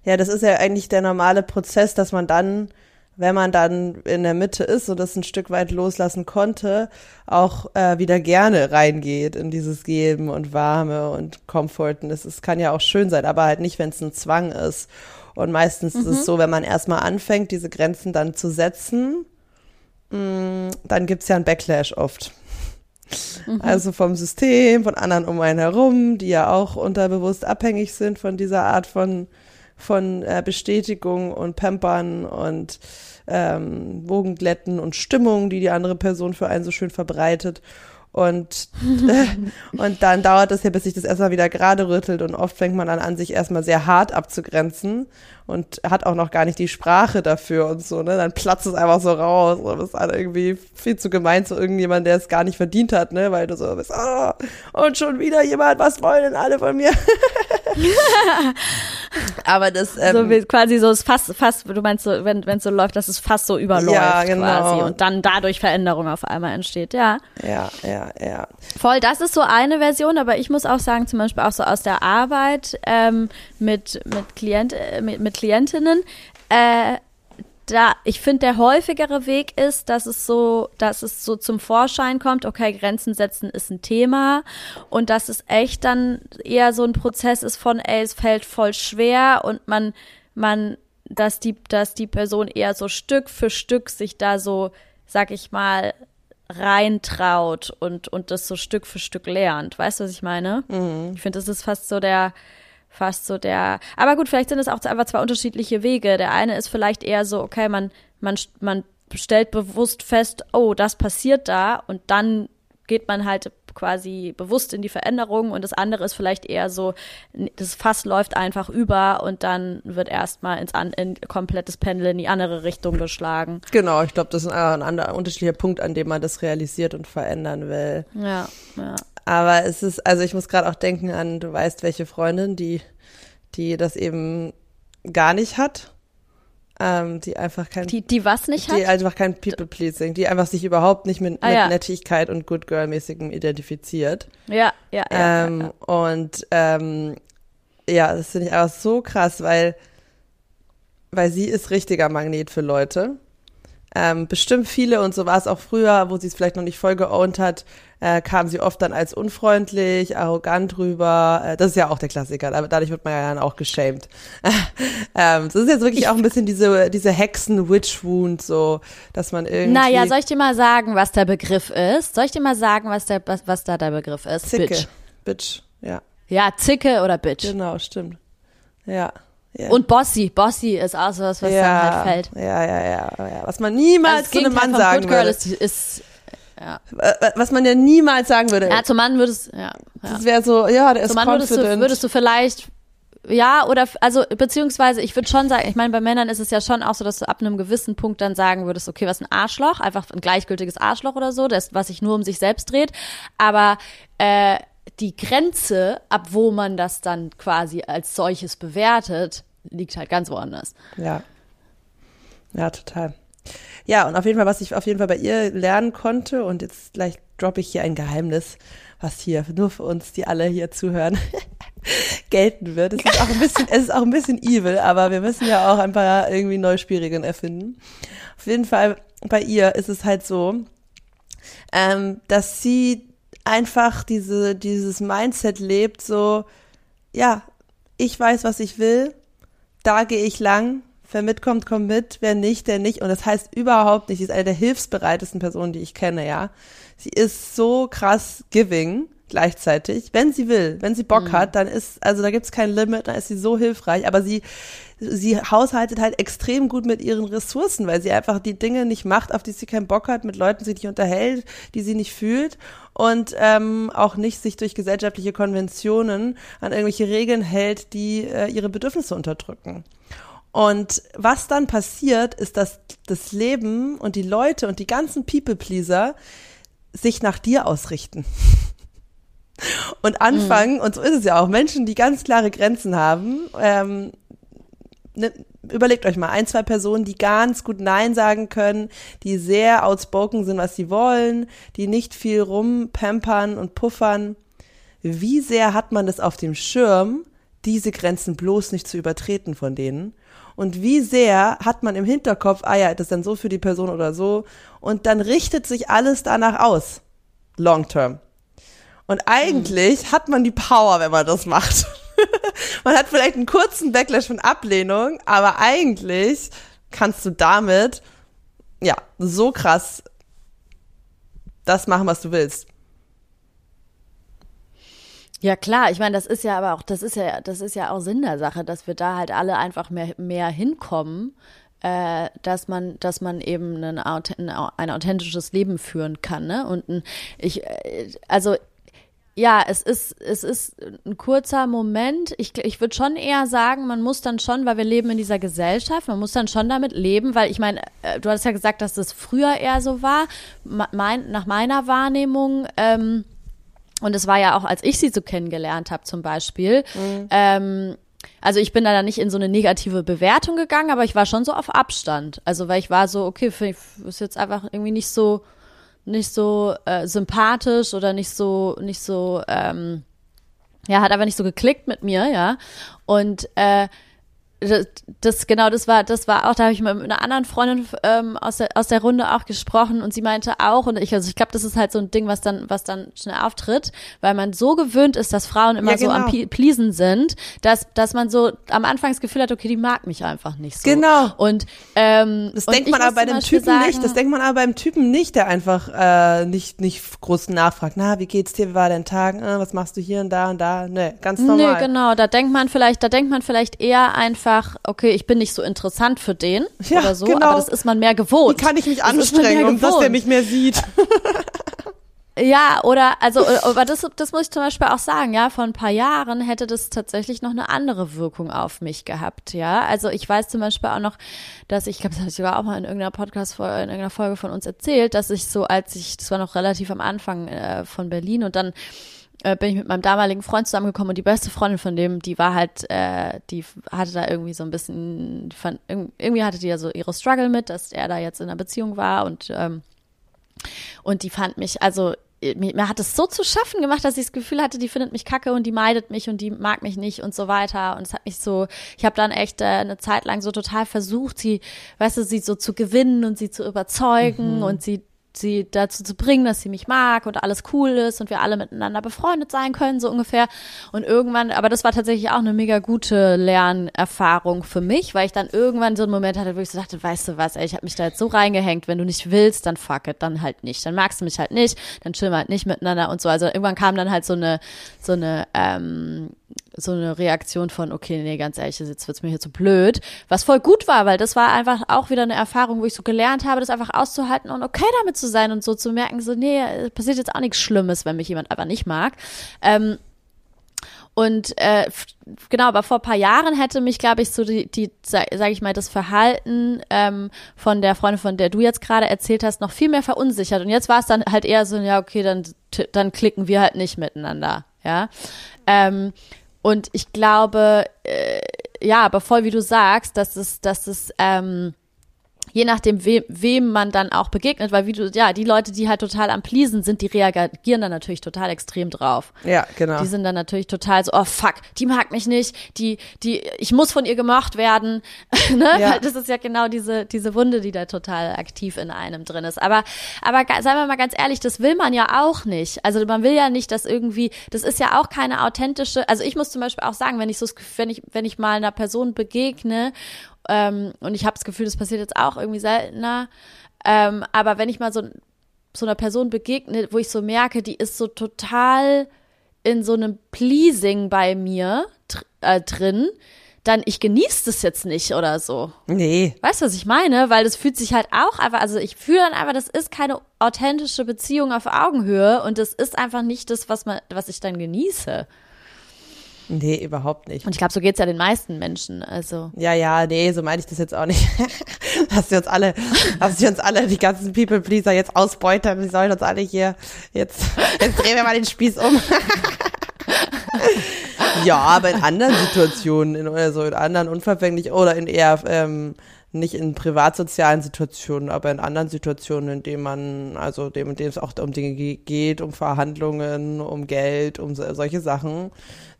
Ja, das ist ja eigentlich der normale Prozess, dass man dann, wenn man dann in der Mitte ist und das ein Stück weit loslassen konnte, auch äh, wieder gerne reingeht in dieses Geben und Warme und Komforten. Das, das kann ja auch schön sein, aber halt nicht, wenn es ein Zwang ist. Und meistens mhm. ist es mhm. so, wenn man erstmal anfängt, diese Grenzen dann zu setzen, mh, mm, dann gibt's ja einen Backlash oft. Mhm. Also vom System, von anderen um einen herum, die ja auch unterbewusst abhängig sind von dieser Art von von äh, Bestätigung und Pampern und ähm, Wogenglätten und Stimmung, die die andere Person für einen so schön verbreitet. Und, äh, und dann dauert es ja, bis sich das erstmal wieder gerade rüttelt und oft fängt man dann an, sich erstmal sehr hart abzugrenzen und hat auch noch gar nicht die Sprache dafür und so, ne? Dann platzt es einfach so raus und ist dann irgendwie viel zu gemein zu irgendjemandem, der es gar nicht verdient hat, ne? Weil du so bist, oh, und schon wieder jemand, was wollen denn alle von mir? Aber das ähm, so wie quasi so ist fast fast du meinst so wenn wenn es so läuft, dass es fast so überläuft ja, genau. quasi und dann dadurch Veränderung auf einmal entsteht, ja. Ja, ja, ja. Voll, das ist so eine Version, aber ich muss auch sagen, zum Beispiel auch so aus der Arbeit ähm, mit mit Klient äh, mit, mit Klientinnen. Äh, da, ich finde, der häufigere Weg ist, dass es so, dass es so zum Vorschein kommt, okay, Grenzen setzen ist ein Thema und dass es echt dann eher so ein Prozess ist von, ey, es fällt voll schwer und man, man, dass die, dass die Person eher so Stück für Stück sich da so, sag ich mal, reintraut und, und das so Stück für Stück lernt. Weißt du, was ich meine? Mhm. Ich finde, das ist fast so der, fast so der. Aber gut, vielleicht sind es auch einfach zwei unterschiedliche Wege. Der eine ist vielleicht eher so, okay, man, man, man stellt bewusst fest, oh, das passiert da und dann geht man halt quasi bewusst in die Veränderung und das andere ist vielleicht eher so, das Fass läuft einfach über und dann wird erstmal ins an, in komplettes Pendel in die andere Richtung geschlagen. Genau, ich glaube, das ist ein anderer unterschiedlicher Punkt, an dem man das realisiert und verändern will. Ja, ja. Aber es ist, also ich muss gerade auch denken an, du weißt, welche Freundin, die, die das eben gar nicht hat. Ähm, die einfach kein. Die, die was nicht die hat? Die einfach kein People-Pleasing, die einfach sich überhaupt nicht mit, ah, mit ja. Nettigkeit und Good Girl-mäßigem identifiziert. Ja, ja, ja, ähm, ja. Und ähm, ja, das finde ich einfach so krass, weil, weil sie ist richtiger Magnet für Leute. Ähm, bestimmt viele, und so war es auch früher, wo sie es vielleicht noch nicht voll geowned hat, äh, kam sie oft dann als unfreundlich, arrogant rüber. Äh, das ist ja auch der Klassiker, dadurch wird man ja dann auch geschämt. ähm, das ist jetzt wirklich auch ein bisschen diese, diese Hexen-Witch-Wound, so, dass man irgendwie. Naja, soll ich dir mal sagen, was der Begriff ist? Soll ich dir mal sagen, was, der, was, was da der Begriff ist? Zicke. Bitch. Bitch, ja. Ja, Zicke oder Bitch. Genau, stimmt. Ja. Yeah. Und Bossy, Bossy ist auch so was, was ja, dann halt fällt. Ja, ja, ja, ja. Was man niemals also zu einem Mann sagen Good Girl würde. Ist, ist, ja. Was man ja niemals sagen würde. Ja, zum Mann würdest, ja. ja. Das wäre so, ja, der ist Zum Mann würdest du, würdest du vielleicht, ja, oder, also, beziehungsweise, ich würde schon sagen, ich meine, bei Männern ist es ja schon auch so, dass du ab einem gewissen Punkt dann sagen würdest, okay, was ein Arschloch, einfach ein gleichgültiges Arschloch oder so, das, was sich nur um sich selbst dreht. Aber, äh, die Grenze, ab wo man das dann quasi als solches bewertet, liegt halt ganz woanders. Ja. Ja, total. Ja, und auf jeden Fall, was ich auf jeden Fall bei ihr lernen konnte, und jetzt gleich droppe ich hier ein Geheimnis, was hier nur für uns, die alle hier zuhören, gelten wird. Es ist auch ein bisschen, es ist auch ein bisschen evil, aber wir müssen ja auch ein paar irgendwie Neuspierigen erfinden. Auf jeden Fall bei ihr ist es halt so, ähm, dass sie einfach diese, dieses Mindset lebt, so, ja, ich weiß, was ich will, da gehe ich lang, wer mitkommt, kommt mit, wer nicht, der nicht. Und das heißt überhaupt nicht, sie ist eine der hilfsbereitesten Personen, die ich kenne, ja. Sie ist so krass giving gleichzeitig, wenn sie will, wenn sie Bock mhm. hat, dann ist, also da gibt's kein Limit, dann ist sie so hilfreich, aber sie, sie haushaltet halt extrem gut mit ihren Ressourcen, weil sie einfach die Dinge nicht macht, auf die sie keinen Bock hat, mit Leuten sich nicht unterhält, die sie nicht fühlt und ähm, auch nicht sich durch gesellschaftliche Konventionen an irgendwelche Regeln hält, die äh, ihre Bedürfnisse unterdrücken. Und was dann passiert, ist, dass das Leben und die Leute und die ganzen People-Pleaser sich nach dir ausrichten. Und anfangen, mhm. und so ist es ja auch, Menschen, die ganz klare Grenzen haben, ähm, ne, überlegt euch mal, ein, zwei Personen, die ganz gut Nein sagen können, die sehr outspoken sind, was sie wollen, die nicht viel rumpampern und puffern. Wie sehr hat man das auf dem Schirm, diese Grenzen bloß nicht zu übertreten von denen? und wie sehr hat man im Hinterkopf, ah ja, das ist dann so für die Person oder so und dann richtet sich alles danach aus, long term. Und eigentlich hm. hat man die Power, wenn man das macht. man hat vielleicht einen kurzen Backlash von Ablehnung, aber eigentlich kannst du damit, ja, so krass das machen, was du willst. Ja klar, ich meine, das ist ja aber auch, das ist ja, das ist ja auch Sinn der Sache, dass wir da halt alle einfach mehr, mehr hinkommen, äh, dass man, dass man eben ein, ein authentisches Leben führen kann. Ne? Und ein, ich, äh, also ja, es ist, es ist ein kurzer Moment. Ich, ich würde schon eher sagen, man muss dann schon, weil wir leben in dieser Gesellschaft, man muss dann schon damit leben, weil ich meine, äh, du hast ja gesagt, dass das früher eher so war. Mein, nach meiner Wahrnehmung, ähm, und es war ja auch, als ich sie so kennengelernt habe, zum Beispiel, mhm. ähm, also ich bin da nicht in so eine negative Bewertung gegangen, aber ich war schon so auf Abstand. Also weil ich war so, okay, ist jetzt einfach irgendwie nicht so, nicht so äh, sympathisch oder nicht so, nicht so, ähm, ja, hat einfach nicht so geklickt mit mir, ja. Und äh, das, das, genau, das war, das war auch, da habe ich mal mit einer anderen Freundin ähm, aus, der, aus der Runde auch gesprochen und sie meinte auch, und ich, also ich glaube, das ist halt so ein Ding, was dann, was dann schnell auftritt, weil man so gewöhnt ist, dass Frauen immer ja, genau. so am genau. Pleasen sind, dass, dass man so am Anfang das Gefühl hat, okay, die mag mich einfach nicht so. Genau. Und ähm, das und denkt man aber bei dem Typen sagen, nicht, das denkt man aber beim Typen nicht, der einfach äh, nicht, nicht groß nachfragt, na, wie geht's dir, wie war dein Tag, äh, was machst du hier und da und da, ne, ganz normal. Nee, genau, da denkt man vielleicht, da denkt man vielleicht eher einfach, einfach, okay, ich bin nicht so interessant für den ja, oder so, genau. aber das ist man mehr gewohnt. Wie kann ich mich anstrengen, um dass der mich mehr sieht? Ja, oder, also, aber das, das muss ich zum Beispiel auch sagen, ja, vor ein paar Jahren hätte das tatsächlich noch eine andere Wirkung auf mich gehabt, ja. Also ich weiß zum Beispiel auch noch, dass ich, ich glaube, das habe ich sogar auch mal in irgendeiner Podcast-Folge, in irgendeiner Folge von uns erzählt, dass ich so, als ich, das war noch relativ am Anfang äh, von Berlin und dann äh, bin ich mit meinem damaligen Freund zusammengekommen und die beste Freundin von dem, die war halt, äh, die hatte da irgendwie so ein bisschen, fand, irgendwie hatte die ja so ihre Struggle mit, dass er da jetzt in einer Beziehung war und ähm, und die fand mich, also mir, mir hat es so zu schaffen gemacht, dass ich das Gefühl hatte, die findet mich kacke und die meidet mich und die mag mich nicht und so weiter. Und es hat mich so, ich habe dann echt äh, eine Zeit lang so total versucht, sie, weißt du, sie so zu gewinnen und sie zu überzeugen mhm. und sie sie dazu zu bringen, dass sie mich mag und alles cool ist und wir alle miteinander befreundet sein können, so ungefähr. Und irgendwann, aber das war tatsächlich auch eine mega gute Lernerfahrung für mich, weil ich dann irgendwann so einen Moment hatte, wo ich so dachte, weißt du was, ey, ich habe mich da jetzt so reingehängt, wenn du nicht willst, dann fuck it, dann halt nicht. Dann magst du mich halt nicht, dann chillen wir halt nicht miteinander und so. Also irgendwann kam dann halt so eine, so eine, ähm, so eine Reaktion von, okay, nee, ganz ehrlich, jetzt wird's mir hier zu blöd. Was voll gut war, weil das war einfach auch wieder eine Erfahrung, wo ich so gelernt habe, das einfach auszuhalten und okay damit zu sein und so zu merken, so, nee, passiert jetzt auch nichts Schlimmes, wenn mich jemand einfach nicht mag. Ähm, und äh, genau, aber vor paar Jahren hätte mich, glaube ich, so die, die sage sag ich mal, das Verhalten ähm, von der Freundin, von der du jetzt gerade erzählt hast, noch viel mehr verunsichert. Und jetzt war es dann halt eher so, ja, okay, dann, dann klicken wir halt nicht miteinander. Ja. Ähm, und ich glaube, äh, ja, aber voll wie du sagst, dass es, dass es, ähm, je nachdem, we wem man dann auch begegnet, weil wie du, ja, die Leute, die halt total am Pleasen sind, die reagieren dann natürlich total extrem drauf. Ja, genau. Die sind dann natürlich total so, oh fuck, die mag mich nicht, die, die, ich muss von ihr gemocht werden. ne? Ja. Weil das ist ja genau diese, diese Wunde, die da total aktiv in einem drin ist. Aber, aber seien wir mal ganz ehrlich, das will man ja auch nicht. Also man will ja nicht, dass irgendwie, das ist ja auch keine authentische, also ich muss zum Beispiel auch sagen, wenn ich so, wenn ich, wenn ich mal einer Person begegne ähm, und ich habe das Gefühl, das passiert jetzt auch irgendwie seltener. Ähm, aber wenn ich mal so, so einer Person begegne, wo ich so merke, die ist so total in so einem Pleasing bei mir dr äh, drin, dann ich genieße das jetzt nicht oder so. Nee. Weißt du, was ich meine? Weil das fühlt sich halt auch einfach, also ich fühle dann einfach, das ist keine authentische Beziehung auf Augenhöhe und das ist einfach nicht das, was man, was ich dann genieße. Nee, überhaupt nicht. Und ich glaube, so geht's ja den meisten Menschen. Also. Ja, ja, nee, so meine ich das jetzt auch nicht. dass sie uns alle, dass sie uns alle, die ganzen People-Pleaser jetzt ausbeutern, die sollen uns alle hier, jetzt, jetzt drehen wir mal den Spieß um. ja, aber in anderen Situationen, in, also in anderen unverfänglich oder in eher, ähm, nicht in privatsozialen Situationen, aber in anderen Situationen, in denen man, also dem, in dem es auch um Dinge geht, um Verhandlungen, um Geld, um solche Sachen,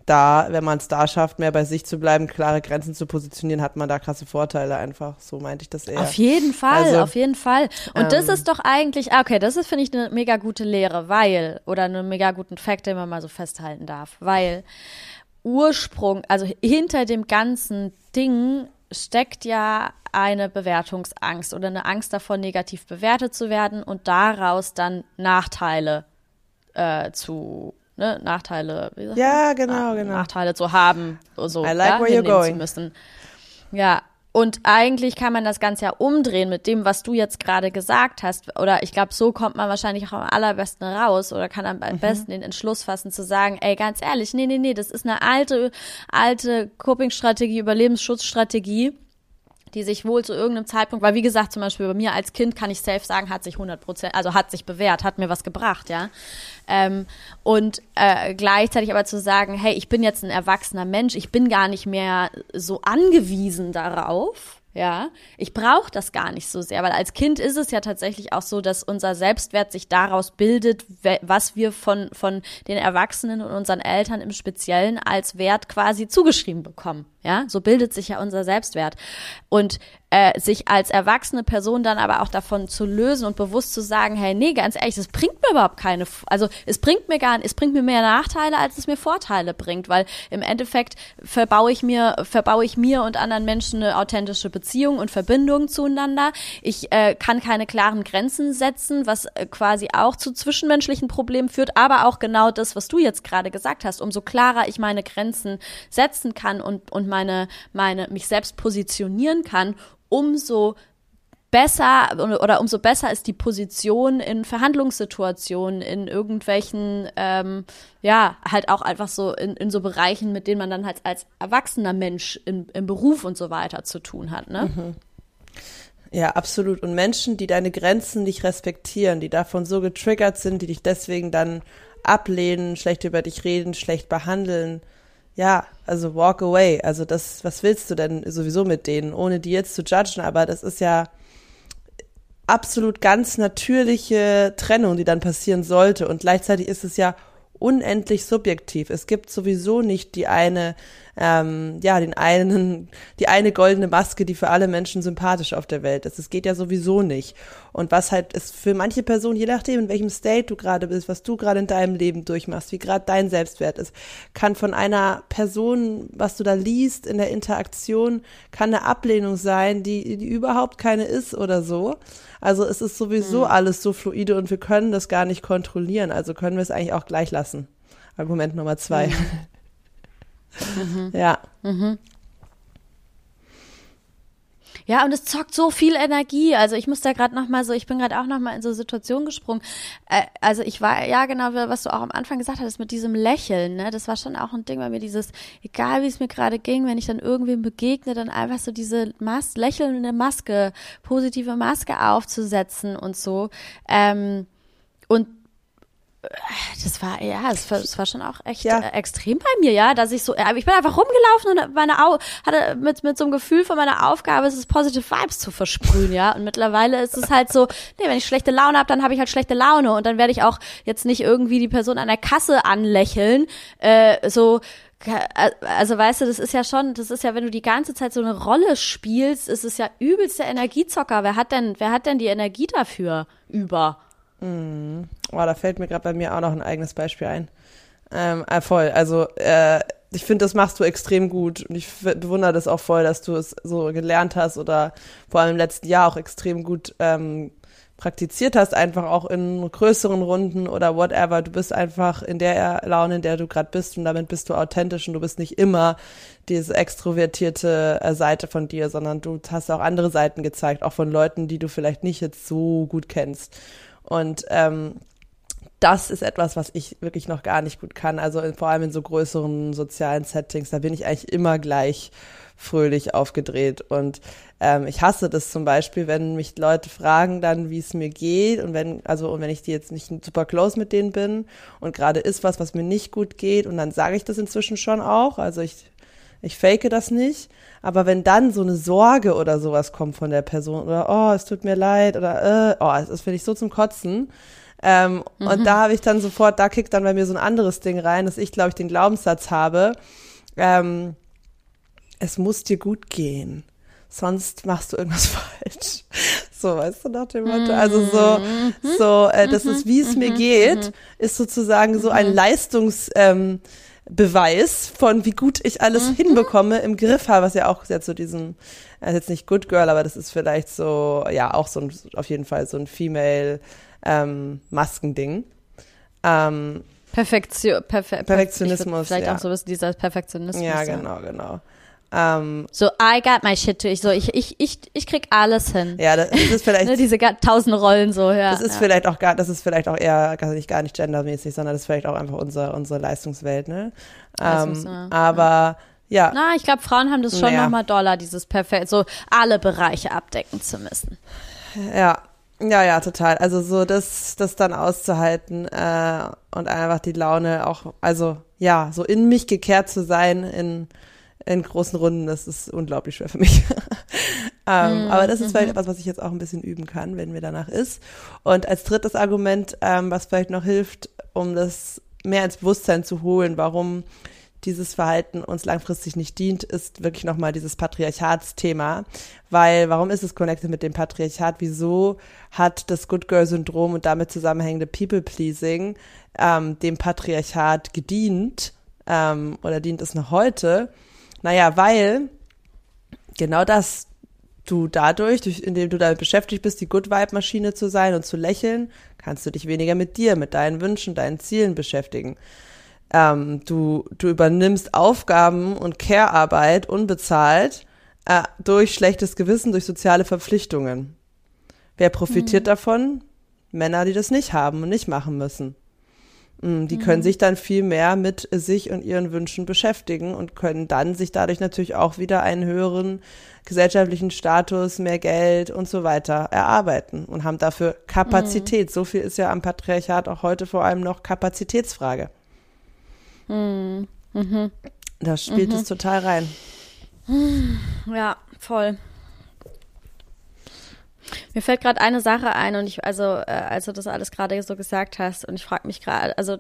da, wenn man es da schafft, mehr bei sich zu bleiben, klare Grenzen zu positionieren, hat man da krasse Vorteile einfach. So meinte ich das eher. Auf jeden Fall, also, auf jeden Fall. Und ähm, das ist doch eigentlich, ah, okay, das ist, finde ich, eine mega gute Lehre, weil, oder einen mega guten Fact, den man mal so festhalten darf, weil Ursprung, also hinter dem ganzen Ding steckt ja eine Bewertungsangst oder eine Angst davor, negativ bewertet zu werden und daraus dann Nachteile äh, zu ne, Nachteile, wie sagt Ja, genau, genau. Nachteile zu haben, so, I like ja, where you're going. zu müssen. Ja, und eigentlich kann man das Ganze ja umdrehen mit dem, was du jetzt gerade gesagt hast. Oder ich glaube, so kommt man wahrscheinlich auch am allerbesten raus oder kann am mhm. besten den Entschluss fassen zu sagen, ey, ganz ehrlich, nee, nee, nee, das ist eine alte, alte Coping-Strategie, Überlebensschutzstrategie die sich wohl zu irgendeinem Zeitpunkt, weil wie gesagt, zum Beispiel bei mir als Kind kann ich safe sagen, hat sich 100 Prozent, also hat sich bewährt, hat mir was gebracht, ja. Ähm, und äh, gleichzeitig aber zu sagen, hey, ich bin jetzt ein erwachsener Mensch, ich bin gar nicht mehr so angewiesen darauf, ja, ich brauche das gar nicht so sehr, weil als Kind ist es ja tatsächlich auch so, dass unser Selbstwert sich daraus bildet, was wir von, von den Erwachsenen und unseren Eltern im Speziellen als Wert quasi zugeschrieben bekommen. Ja, so bildet sich ja unser Selbstwert. Und äh, sich als erwachsene Person dann aber auch davon zu lösen und bewusst zu sagen, hey, nee, ganz ehrlich, das bringt mir überhaupt keine, also es bringt mir gar, es bringt mir mehr Nachteile, als es mir Vorteile bringt, weil im Endeffekt verbaue ich mir, verbaue ich mir und anderen Menschen eine authentische Beziehung und Verbindung zueinander. Ich äh, kann keine klaren Grenzen setzen, was äh, quasi auch zu zwischenmenschlichen Problemen führt, aber auch genau das, was du jetzt gerade gesagt hast, umso klarer ich meine Grenzen setzen kann und, und meine, meine, mich selbst positionieren kann, umso besser oder umso besser ist die Position in Verhandlungssituationen, in irgendwelchen, ähm, ja, halt auch einfach so in, in so Bereichen, mit denen man dann halt als erwachsener Mensch im, im Beruf und so weiter zu tun hat, ne? Mhm. Ja, absolut. Und Menschen, die deine Grenzen nicht respektieren, die davon so getriggert sind, die dich deswegen dann ablehnen, schlecht über dich reden, schlecht behandeln, ja, also walk away. Also das, was willst du denn sowieso mit denen, ohne die jetzt zu judgen? Aber das ist ja absolut ganz natürliche Trennung, die dann passieren sollte. Und gleichzeitig ist es ja unendlich subjektiv. Es gibt sowieso nicht die eine, ähm, ja, den einen, die eine goldene Maske, die für alle Menschen sympathisch auf der Welt ist. Es geht ja sowieso nicht. Und was halt ist für manche Personen, je nachdem, in welchem State du gerade bist, was du gerade in deinem Leben durchmachst, wie gerade dein Selbstwert ist, kann von einer Person, was du da liest in der Interaktion, kann eine Ablehnung sein, die, die überhaupt keine ist oder so. Also es ist sowieso mhm. alles so fluide und wir können das gar nicht kontrollieren. Also können wir es eigentlich auch gleich lassen. Argument Nummer zwei. Mhm. Mhm. Ja. Mhm. Ja, und es zockt so viel Energie. Also ich muss da gerade noch mal so, ich bin gerade auch noch mal in so Situationen gesprungen. Äh, also ich war ja genau, was du auch am Anfang gesagt hattest mit diesem Lächeln. Ne, das war schon auch ein Ding bei mir. Dieses, egal wie es mir gerade ging, wenn ich dann irgendwem begegne, dann einfach so diese Mas lächelnde Maske, positive Maske aufzusetzen und so. Ähm, und das war, ja, das war, das war schon auch echt ja. äh, extrem bei mir, ja, dass ich so, äh, ich bin einfach rumgelaufen und meine Au hatte mit, mit so einem Gefühl von meiner Aufgabe, es ist positive Vibes zu versprühen, ja, und mittlerweile ist es halt so, nee, wenn ich schlechte Laune habe, dann habe ich halt schlechte Laune und dann werde ich auch jetzt nicht irgendwie die Person an der Kasse anlächeln, äh, so, also weißt du, das ist ja schon, das ist ja, wenn du die ganze Zeit so eine Rolle spielst, ist es ja übelst der Energiezocker. Wer hat denn, wer hat denn die Energie dafür über? Mhm. Oh, da fällt mir gerade bei mir auch noch ein eigenes Beispiel ein. Ähm, äh, voll. Also äh, ich finde, das machst du extrem gut und ich bewundere das auch voll, dass du es so gelernt hast oder vor allem im letzten Jahr auch extrem gut ähm, praktiziert hast, einfach auch in größeren Runden oder whatever. Du bist einfach in der Laune, in der du gerade bist und damit bist du authentisch und du bist nicht immer diese extrovertierte äh, Seite von dir, sondern du hast auch andere Seiten gezeigt, auch von Leuten, die du vielleicht nicht jetzt so gut kennst. Und ähm, das ist etwas, was ich wirklich noch gar nicht gut kann. Also in, vor allem in so größeren sozialen Settings, da bin ich eigentlich immer gleich fröhlich aufgedreht. Und ähm, ich hasse das zum Beispiel, wenn mich Leute fragen dann, wie es mir geht und wenn, also und wenn ich die jetzt nicht super close mit denen bin und gerade ist was, was mir nicht gut geht und dann sage ich das inzwischen schon auch. Also ich ich fake das nicht. Aber wenn dann so eine Sorge oder sowas kommt von der Person oder oh, es tut mir leid oder äh, oh, das finde ich so zum Kotzen. Ähm, mhm. Und da habe ich dann sofort, da kickt dann bei mir so ein anderes Ding rein, dass ich, glaube ich, den Glaubenssatz habe, ähm, es muss dir gut gehen, sonst machst du irgendwas falsch. So, weißt du, nach dem Motto. Also so, mhm. so, äh, das ist, wie es mir mhm. geht, mhm. ist sozusagen so ein Leistungs, ähm, Beweis von, wie gut ich alles mhm. hinbekomme, im Griff habe, was ja auch sehr zu diesem, er ist jetzt nicht Good Girl, aber das ist vielleicht so, ja, auch so ein, auf jeden Fall so ein Female ähm, Maskending. Ähm, Perfektion, perfe Perfektionismus. Vielleicht ja. auch so ein bisschen dieser Perfektionismus. Ja, genau, genau. Ähm, so, I got my shit to. Ich so, ich, ich, ich, ich krieg alles hin. ja, das ist vielleicht. Ne, diese tausend Rollen so, ja. Das ist ja. vielleicht auch gar, das ist vielleicht auch eher gar nicht, gar nicht gendermäßig, sondern das ist vielleicht auch einfach unsere, unsere Leistungswelt, ne? Ähm, Leistungs- ja. aber ja, Na, ich glaube, Frauen haben das schon Ja. noch mal doller, dieses perfekt, so alle Bereiche abdecken zu müssen. ja, ja, ja, total. Also so das, das dann auszuhalten äh, und einfach die Laune auch, also ja, so in mich gekehrt zu sein in in großen Runden, das ist unglaublich schwer für mich. ähm, Mhm, aber das ist vielleicht etwas, was ich jetzt auch ein bisschen üben kann, wenn mir danach ist. Und als drittes Argument, ähm, was vielleicht noch hilft, um das mehr ins Bewusstsein zu holen, warum dieses Verhalten uns langfristig nicht dient, ist wirklich nochmal dieses Patriarchatsthema. Weil, warum ist es connected mit dem Patriarchat? Wieso hat das Good Girl-Syndrom und damit zusammenhängende People-Pleasing ähm, dem Patriarchat gedient? Ähm, oder dient es noch heute? Naja, weil genau das du dadurch, durch, indem du damit beschäftigt bist, die Good Vibe Maschine zu sein und zu lächeln, kannst du dich weniger mit dir, mit deinen Wünschen, deinen Zielen beschäftigen. Ähm, du, du übernimmst Aufgaben und Care-Arbeit unbezahlt äh, durch schlechtes Gewissen, durch soziale Verpflichtungen. Wer profitiert davon? Männer, die das nicht haben und nicht machen müssen. Mm, Die können sich dann viel mehr mit sich und ihren Wünschen beschäftigen und können dann sich dadurch natürlich auch wieder einen höheren gesellschaftlichen Status, mehr Geld und so weiter erarbeiten und haben dafür Kapazität. So viel ist ja am Patriarchat auch heute vor allem noch Kapazitätsfrage. Da spielt es total rein. Ja, voll. Mir fällt gerade eine Sache ein und ich, also, äh, als du das alles gerade so gesagt hast und ich frage mich gerade, also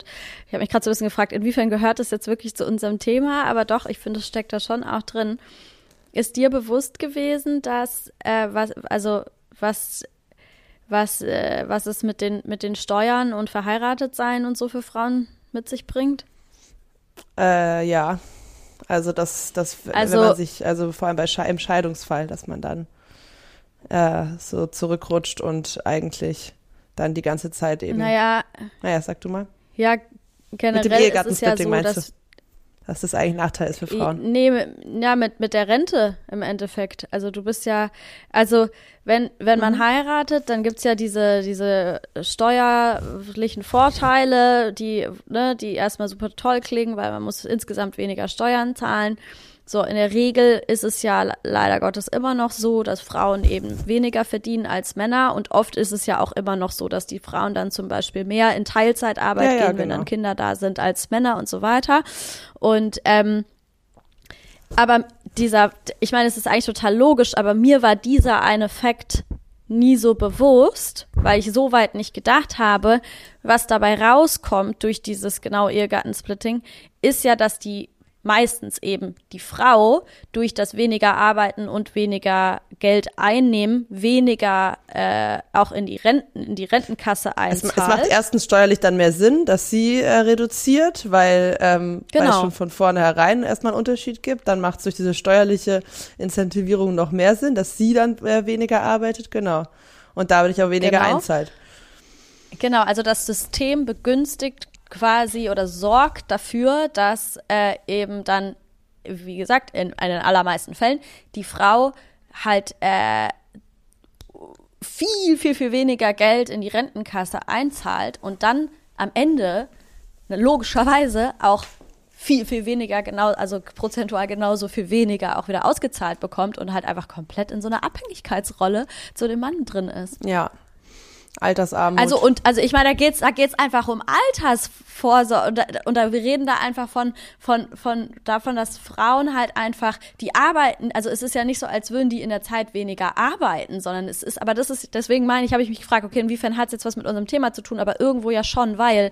ich habe mich gerade so ein bisschen gefragt, inwiefern gehört das jetzt wirklich zu unserem Thema, aber doch, ich finde, es steckt da schon auch drin. Ist dir bewusst gewesen, dass, äh, was, also, was, was, äh, was es mit den, mit den Steuern und verheiratet sein und so für Frauen mit sich bringt? Äh, ja. Also das, das, Also- wenn man sich, also vor allem bei Sche im Scheidungsfall, dass man dann äh, so zurückrutscht und eigentlich dann die ganze Zeit eben. Naja, naja sag du mal. ja, Mit dem generell ist es ja so, meinst dass du? Dass das eigentlich ein Nachteil ist für Frauen. Nee, ja, mit, mit der Rente im Endeffekt. Also du bist ja, also wenn, wenn man heiratet, dann gibt's ja diese, diese steuerlichen Vorteile, die, ne, die erstmal super toll klingen, weil man muss insgesamt weniger Steuern zahlen. So, in der Regel ist es ja le- leider Gottes immer noch so, dass Frauen eben weniger verdienen als Männer und oft ist es ja auch immer noch so, dass die Frauen dann zum Beispiel mehr in Teilzeitarbeit Ja, ja, gehen, wenn genau. dann Kinder da sind als Männer und so weiter. Und ähm, aber dieser, ich meine, es ist eigentlich total logisch, aber mir war dieser eine Fakt nie so bewusst, weil ich so weit nicht gedacht habe, was dabei rauskommt durch dieses genau Ehegattensplitting, ist ja, dass die meistens eben die Frau durch das weniger Arbeiten und weniger Geld einnehmen, weniger äh, auch in die Renten, in die Rentenkasse Es, einzahlt. es macht erstens steuerlich dann mehr Sinn, dass sie äh, reduziert, weil, ähm, weil es Genau. schon von vornherein erstmal einen Unterschied gibt. Dann macht es durch diese steuerliche Incentivierung noch mehr Sinn, dass sie dann äh, weniger arbeitet, genau. Und dadurch auch weniger Genau. einzahlt. Genau, also das System begünstigt quasi oder sorgt dafür, dass äh, eben dann, wie gesagt, in, in den allermeisten Fällen die Frau halt äh, viel, viel, viel weniger Geld in die Rentenkasse einzahlt und dann am Ende ne, logischerweise auch viel, viel weniger genau, also prozentual genauso viel weniger auch wieder ausgezahlt bekommt und halt einfach komplett in so einer Abhängigkeitsrolle zu dem Mann drin ist. Ja. Altersarmut. Also und also ich meine, da geht's da geht's einfach um Altersvorsorge und, da- und da, wir reden da einfach von von von davon, dass Frauen halt einfach die arbeiten. Also es ist ja nicht so, als würden die in der Zeit weniger arbeiten, sondern es ist. Aber das ist deswegen meine ich, habe ich mich gefragt, okay, inwiefern hat's jetzt was mit unserem Thema zu tun? Aber irgendwo ja schon, weil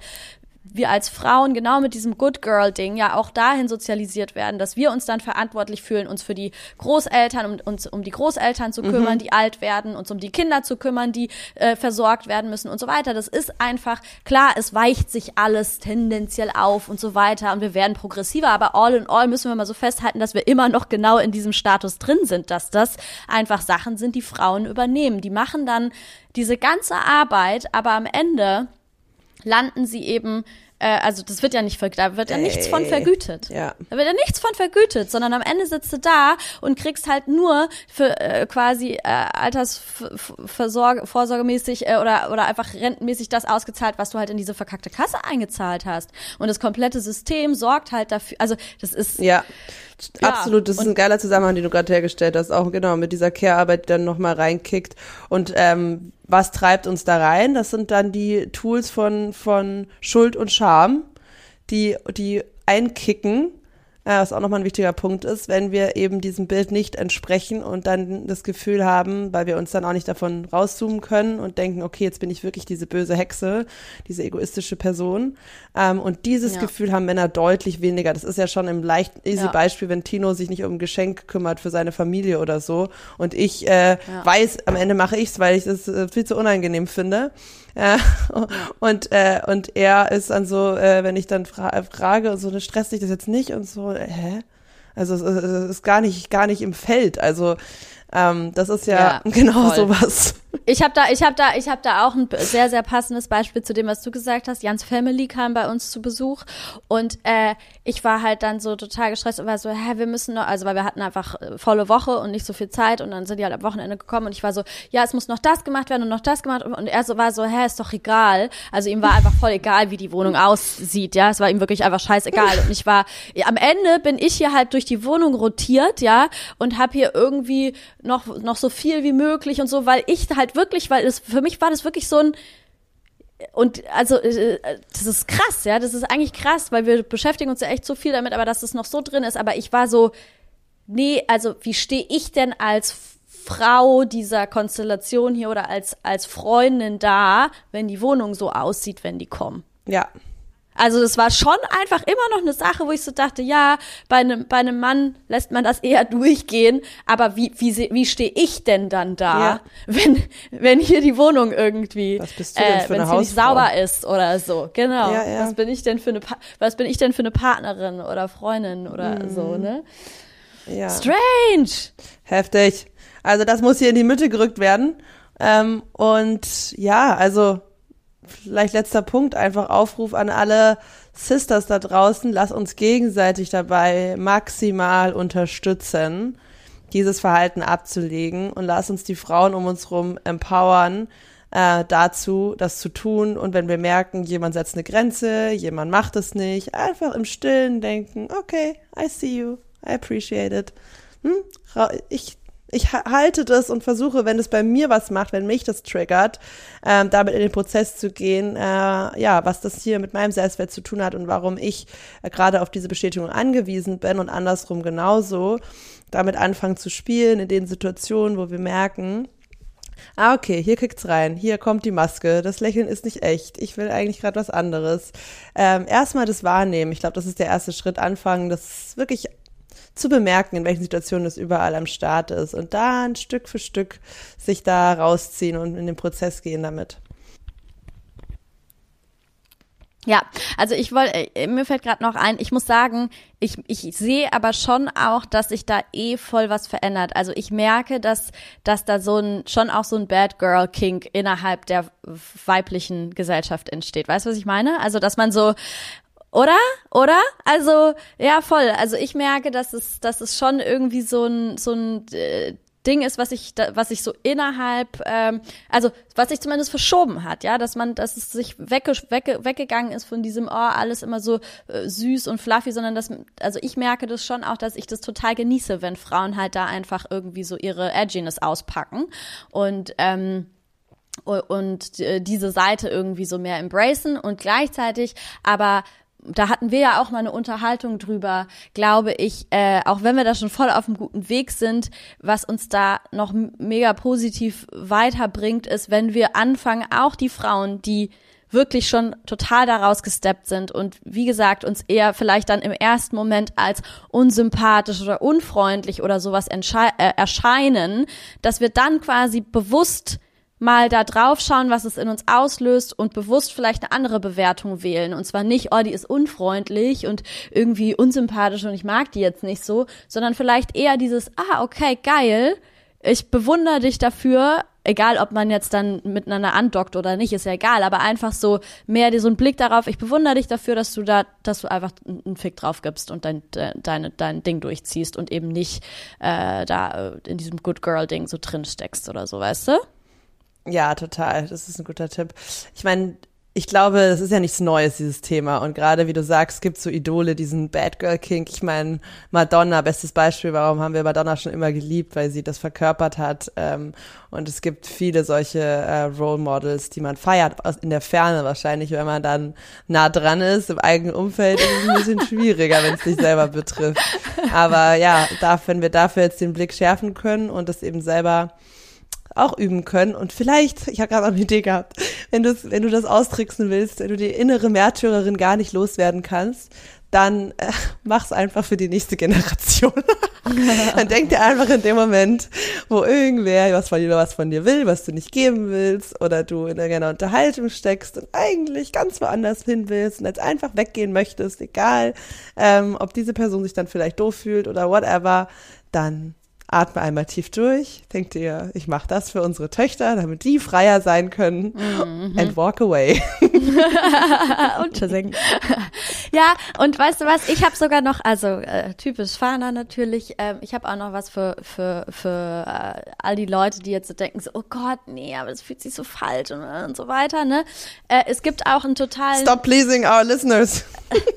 wir als Frauen genau mit diesem Good Girl Ding ja auch dahin sozialisiert werden, dass wir uns dann verantwortlich fühlen, uns für die Großeltern, um uns um die Großeltern zu kümmern, die alt werden, uns um die Kinder zu kümmern, die äh, versorgt werden müssen und so weiter. Das ist einfach klar, es weicht sich alles tendenziell auf und so weiter und wir werden progressiver, aber all in all müssen wir mal so festhalten, dass wir immer noch genau in diesem Status drin sind, dass das einfach Sachen sind, die Frauen übernehmen. Die machen dann diese ganze Arbeit, aber am Ende landen sie eben äh, also das wird ja nicht, da wird ja nichts von vergütet. Ja. Da wird ja nichts von vergütet, sondern am Ende sitzt du da und kriegst halt nur für äh, quasi äh, Altersvorsorgemäßig äh, oder, oder einfach rentenmäßig das ausgezahlt, was du halt in diese verkackte Kasse eingezahlt hast. Und das komplette System sorgt halt dafür, also das ist. Ja. Ja, Absolut, das ist ein geiler Zusammenhang, den du gerade hergestellt hast, auch genau mit dieser Care-Arbeit, die dann nochmal reinkickt. Und ähm, was treibt uns da rein? Das sind dann die Tools von, von Schuld und Scham, die, die einkicken äh, was auch nochmal ein wichtiger Punkt ist, wenn wir eben diesem Bild nicht entsprechen und dann das Gefühl haben, weil wir uns dann auch nicht davon rauszoomen können und denken, okay, jetzt bin ich wirklich diese böse Hexe, diese egoistische Person. Ähm, und dieses ja. Gefühl haben Männer deutlich weniger. Das ist ja schon im leicht easy ja. Beispiel, wenn Tino sich nicht um ein Geschenk kümmert für seine Familie oder so und ich äh, ja. weiß, am Ende mache ich's, weil ich es äh, viel zu unangenehm finde. Ja. Und, äh, und er ist dann so, äh, wenn ich dann fra frage, so, ne, stresst dich das jetzt nicht und so, hä? Also es, es ist gar nicht, gar nicht im Feld. Also ähm, das ist ja, ja genau voll. sowas. Ich habe da, ich habe da, ich habe da auch ein sehr, sehr passendes Beispiel zu dem, was du gesagt hast. Jans Family kam bei uns zu Besuch und äh, ich war halt dann so total gestresst und war so, hä, wir müssen noch, also weil wir hatten einfach äh, volle Woche und nicht so viel Zeit und dann sind die halt am Wochenende gekommen und ich war so, ja, es muss noch das gemacht werden und noch das gemacht und er so war so, hä, ist doch egal. Also ihm war einfach voll egal, wie die Wohnung aussieht, ja, es war ihm wirklich einfach scheißegal und ich war, am Ende bin ich hier halt durch die Wohnung rotiert, ja, und habe hier irgendwie noch noch so viel wie möglich und so, weil ich halt wirklich, weil es für mich war das wirklich so ein und also äh, das ist krass, ja, das ist eigentlich krass, weil wir beschäftigen uns ja echt so viel damit, aber dass es noch so drin ist, aber ich war so nee, also wie stehe ich denn als Frau dieser Konstellation hier oder als als Freundin da, wenn die Wohnung so aussieht, wenn die kommen? Ja, also das war schon einfach immer noch eine Sache, wo ich so dachte, ja, bei einem, bei einem Mann lässt man das eher durchgehen, aber wie, wie, wie stehe ich denn dann da, ja. wenn, wenn hier die Wohnung irgendwie, was bist du denn für äh, wenn sie nicht sauber ist oder so, genau. Ja, ja. Was bin ich denn für eine, was bin ich denn für eine Partnerin oder Freundin oder mhm. so, ne? Ja. Strange! Heftig. Also das muss hier in die Mitte gerückt werden. Ähm, und ja, also vielleicht letzter Punkt, einfach Aufruf an alle Sisters da draußen, lass uns gegenseitig dabei maximal unterstützen, dieses Verhalten abzulegen und lass uns die Frauen um uns herum empowern, äh, dazu, das zu tun. Und wenn wir merken, jemand setzt eine Grenze, jemand macht es nicht, einfach im Stillen denken, okay, I see you, I appreciate it. Hm? Ich ich halte das und versuche, wenn es bei mir was macht, wenn mich das triggert, ähm, damit in den Prozess zu gehen, äh, ja, was das hier mit meinem Selbstwert zu tun hat und warum ich äh, gerade auf diese Bestätigung angewiesen bin und andersrum genauso, damit anfangen zu spielen in den Situationen, wo wir merken, Ah, okay, hier kickt's rein. Hier kommt die Maske. Das Lächeln ist nicht echt. Ich will eigentlich gerade was anderes. Ähm, erstmal das Wahrnehmen. Ich glaube, das ist der erste Schritt. Anfangen, das wirklich zu bemerken, in welchen Situationen es überall am Start ist und da ein Stück für Stück sich da rausziehen und in den Prozess gehen damit. Ja, also ich wollte, äh, mir fällt gerade noch ein, ich muss sagen, ich, ich sehe aber schon auch, dass sich da eh voll was verändert. Also ich merke, dass, dass da so ein, schon auch so ein Bad Girl Kink innerhalb der weiblichen Gesellschaft entsteht. Weißt du, was ich meine? Also, dass man so, oder? Oder? Also, ja, voll. Also ich merke, dass es, dass es schon irgendwie so ein, so ein äh, Ding ist, was ich, was ich so innerhalb, ähm, also was sich zumindest verschoben hat, ja, dass man, dass es sich wegge, wegge, weggegangen ist von diesem, oh, alles immer so äh, süß und fluffy, sondern dass, also ich merke das schon auch, dass ich das total genieße, wenn Frauen halt da einfach irgendwie so ihre Edginess auspacken und ähm, und äh, diese Seite irgendwie so mehr embracen und gleichzeitig aber da hatten wir ja auch mal eine Unterhaltung drüber, glaube ich, äh, auch wenn wir da schon voll auf einem guten Weg sind, was uns da noch mega positiv weiterbringt, ist, wenn wir anfangen, auch die Frauen, die wirklich schon total daraus gesteppt sind und wie gesagt uns eher vielleicht dann im ersten Moment als unsympathisch oder unfreundlich oder sowas äh, erscheinen, dass wir dann quasi bewusst mal da drauf schauen, was es in uns auslöst und bewusst vielleicht eine andere Bewertung wählen. Und zwar nicht, oh, die ist unfreundlich und irgendwie unsympathisch und ich mag die jetzt nicht so, sondern vielleicht eher dieses, ah, okay, geil, ich bewundere dich dafür, egal ob man jetzt dann miteinander andockt oder nicht, ist ja egal, aber einfach so mehr so ein Blick darauf, ich bewundere dich dafür, dass du da, dass du einfach einen Fick drauf gibst und dein, dein, dein Ding durchziehst und eben nicht äh, da äh, in diesem Good Girl-Ding so drin steckst oder so, weißt du? Ja, total. Das ist ein guter Tipp. Ich meine, ich glaube, das ist ja nichts Neues, dieses Thema. Und gerade wie du sagst, gibt so Idole, diesen Bad Girl King. Ich meine, Madonna, bestes Beispiel, warum haben wir Madonna schon immer geliebt, weil sie das verkörpert hat. Ähm, und es gibt viele solche äh, Role Models, die man feiert, in der Ferne wahrscheinlich, wenn man dann nah dran ist, im eigenen Umfeld, ist es ein bisschen schwieriger, wenn es dich selber betrifft. Aber ja, wenn wir dafür jetzt den Blick schärfen können und das eben selber auch üben können. Und vielleicht, ich habe gerade eine Idee gehabt, wenn, du wenn du das austricksen willst, wenn du die innere Märtyrerin gar nicht loswerden kannst, dann äh, mach's einfach für die nächste Generation. dann denk dir einfach in dem Moment, wo irgendwer was von dir, was von dir will, was du nicht geben willst, oder du in irgendeiner Unterhaltung steckst und eigentlich ganz woanders hin willst und jetzt einfach weggehen möchtest, egal, ähm, ob diese Person sich dann vielleicht doof fühlt oder whatever, dann atme einmal tief durch, denk dir, ich mache das für unsere Töchter, damit die freier sein können mhm. and walk away. und versenken. ja, und weißt du was, ich habe sogar noch, also äh, typisch Fana natürlich, äh, ich habe auch noch was für, für, für äh, all die Leute, die jetzt so denken, so, oh Gott, nee, aber das fühlt sich so falsch und, und so weiter, ne? Äh, es gibt auch einen totalen... Stop pleasing our listeners.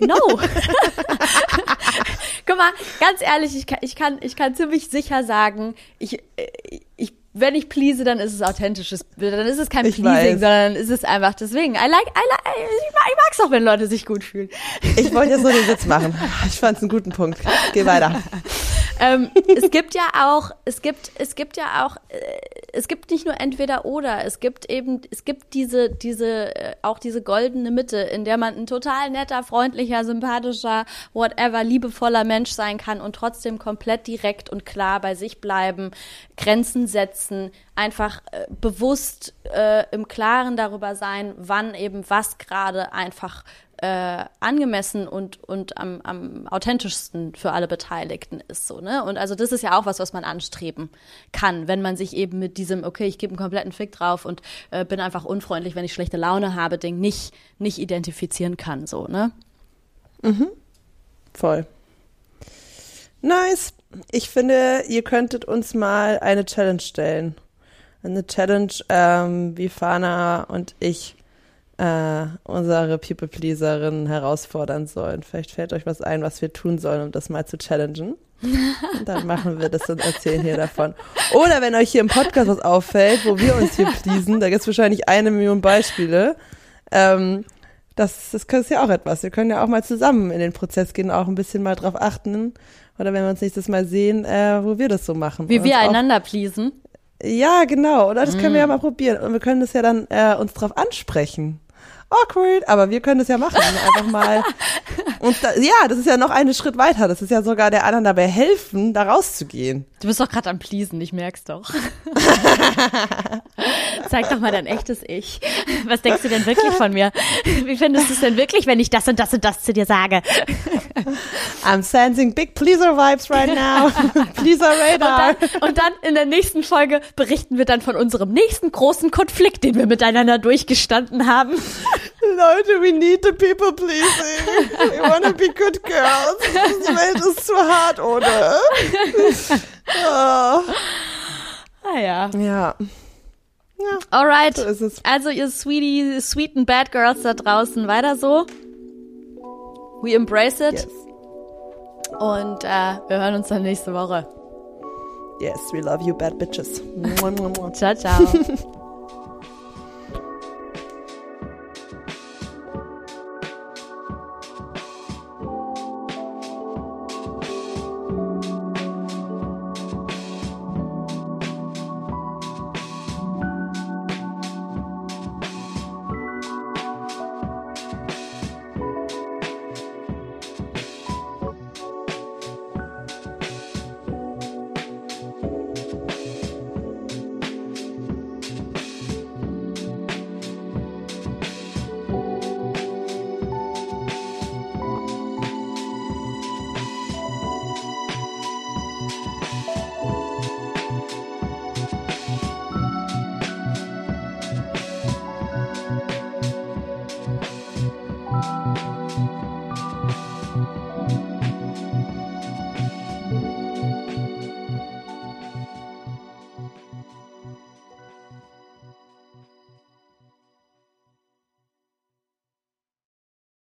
no. Mal, ganz ehrlich, ich kann, ich kann, ich kann ziemlich sicher sagen, ich, ich, wenn ich please, dann ist es authentisches, dann ist es kein ich Pleasing, weiß. sondern ist es einfach deswegen. I like, I like, ich mag es auch, wenn Leute sich gut fühlen. Ich wollte jetzt nur den Witz machen. Ich fand es einen guten Punkt. Geh weiter. ähm, es gibt ja auch, es gibt, es gibt ja auch, äh, es gibt nicht nur entweder oder, es gibt eben, es gibt diese, diese, äh, auch diese goldene Mitte, in der man ein total netter, freundlicher, sympathischer, whatever, liebevoller Mensch sein kann und trotzdem komplett direkt und klar bei sich bleiben, Grenzen setzen, einfach äh, bewusst äh, im Klaren darüber sein, wann eben was gerade einfach äh, angemessen und, und am, am authentischsten für alle Beteiligten ist. So, ne? Und also das ist ja auch was, was man anstreben kann, wenn man sich eben mit diesem, okay, ich gebe einen kompletten Fick drauf und äh, bin einfach unfreundlich, wenn ich schlechte Laune habe, Ding nicht, nicht identifizieren kann. So, ne? Mhm. Voll. Nice. Ich finde, ihr könntet uns mal eine Challenge stellen. Eine Challenge, ähm, wie Fana und ich äh, unsere People-Pleaserin herausfordern sollen. Vielleicht fällt euch was ein, was wir tun sollen, um das mal zu challengen. Und dann machen wir das und erzählen hier davon. Oder wenn euch hier im Podcast was auffällt, wo wir uns hier pleasen, da gibt es wahrscheinlich eine Million Beispiele. Ähm, das, das ist ja auch etwas. Wir können ja auch mal zusammen in den Prozess gehen, auch ein bisschen mal drauf achten. Oder wenn wir uns nächstes Mal sehen, äh, wo wir das so machen. Wie wir einander pleasen. Ja, genau. Oder das mm. können wir ja mm. mal probieren. Und wir können das ja dann äh, uns drauf ansprechen awkward, aber wir können das ja machen. Einfach mal. Und da, ja, das ist ja noch einen Schritt weiter. Das ist ja sogar der anderen dabei helfen, da rauszugehen. Du bist doch gerade am Pleasen, ich merk's doch. Zeig doch mal dein echtes Ich. Was denkst du denn wirklich von mir? Wie findest du es denn wirklich, wenn ich das und das und das zu dir sage? I'm sensing big Pleaser Vibes right now. Pleaser Radar. Und dann, und dann in der nächsten Folge berichten wir dann von unserem nächsten großen Konflikt, den wir miteinander durchgestanden haben. Leute, we need the people pleasing. We wanna be good girls. Die Welt ist zu hart, oder? Oh. Ah ja. Ja. Ja, Alright. So ist es. Also ihr sweetie, sweet and bad girls da draußen, weiter so. We embrace it. Yes. Und äh, wir hören uns dann nächste Woche. Yes, we love you, bad bitches. ciao, ciao.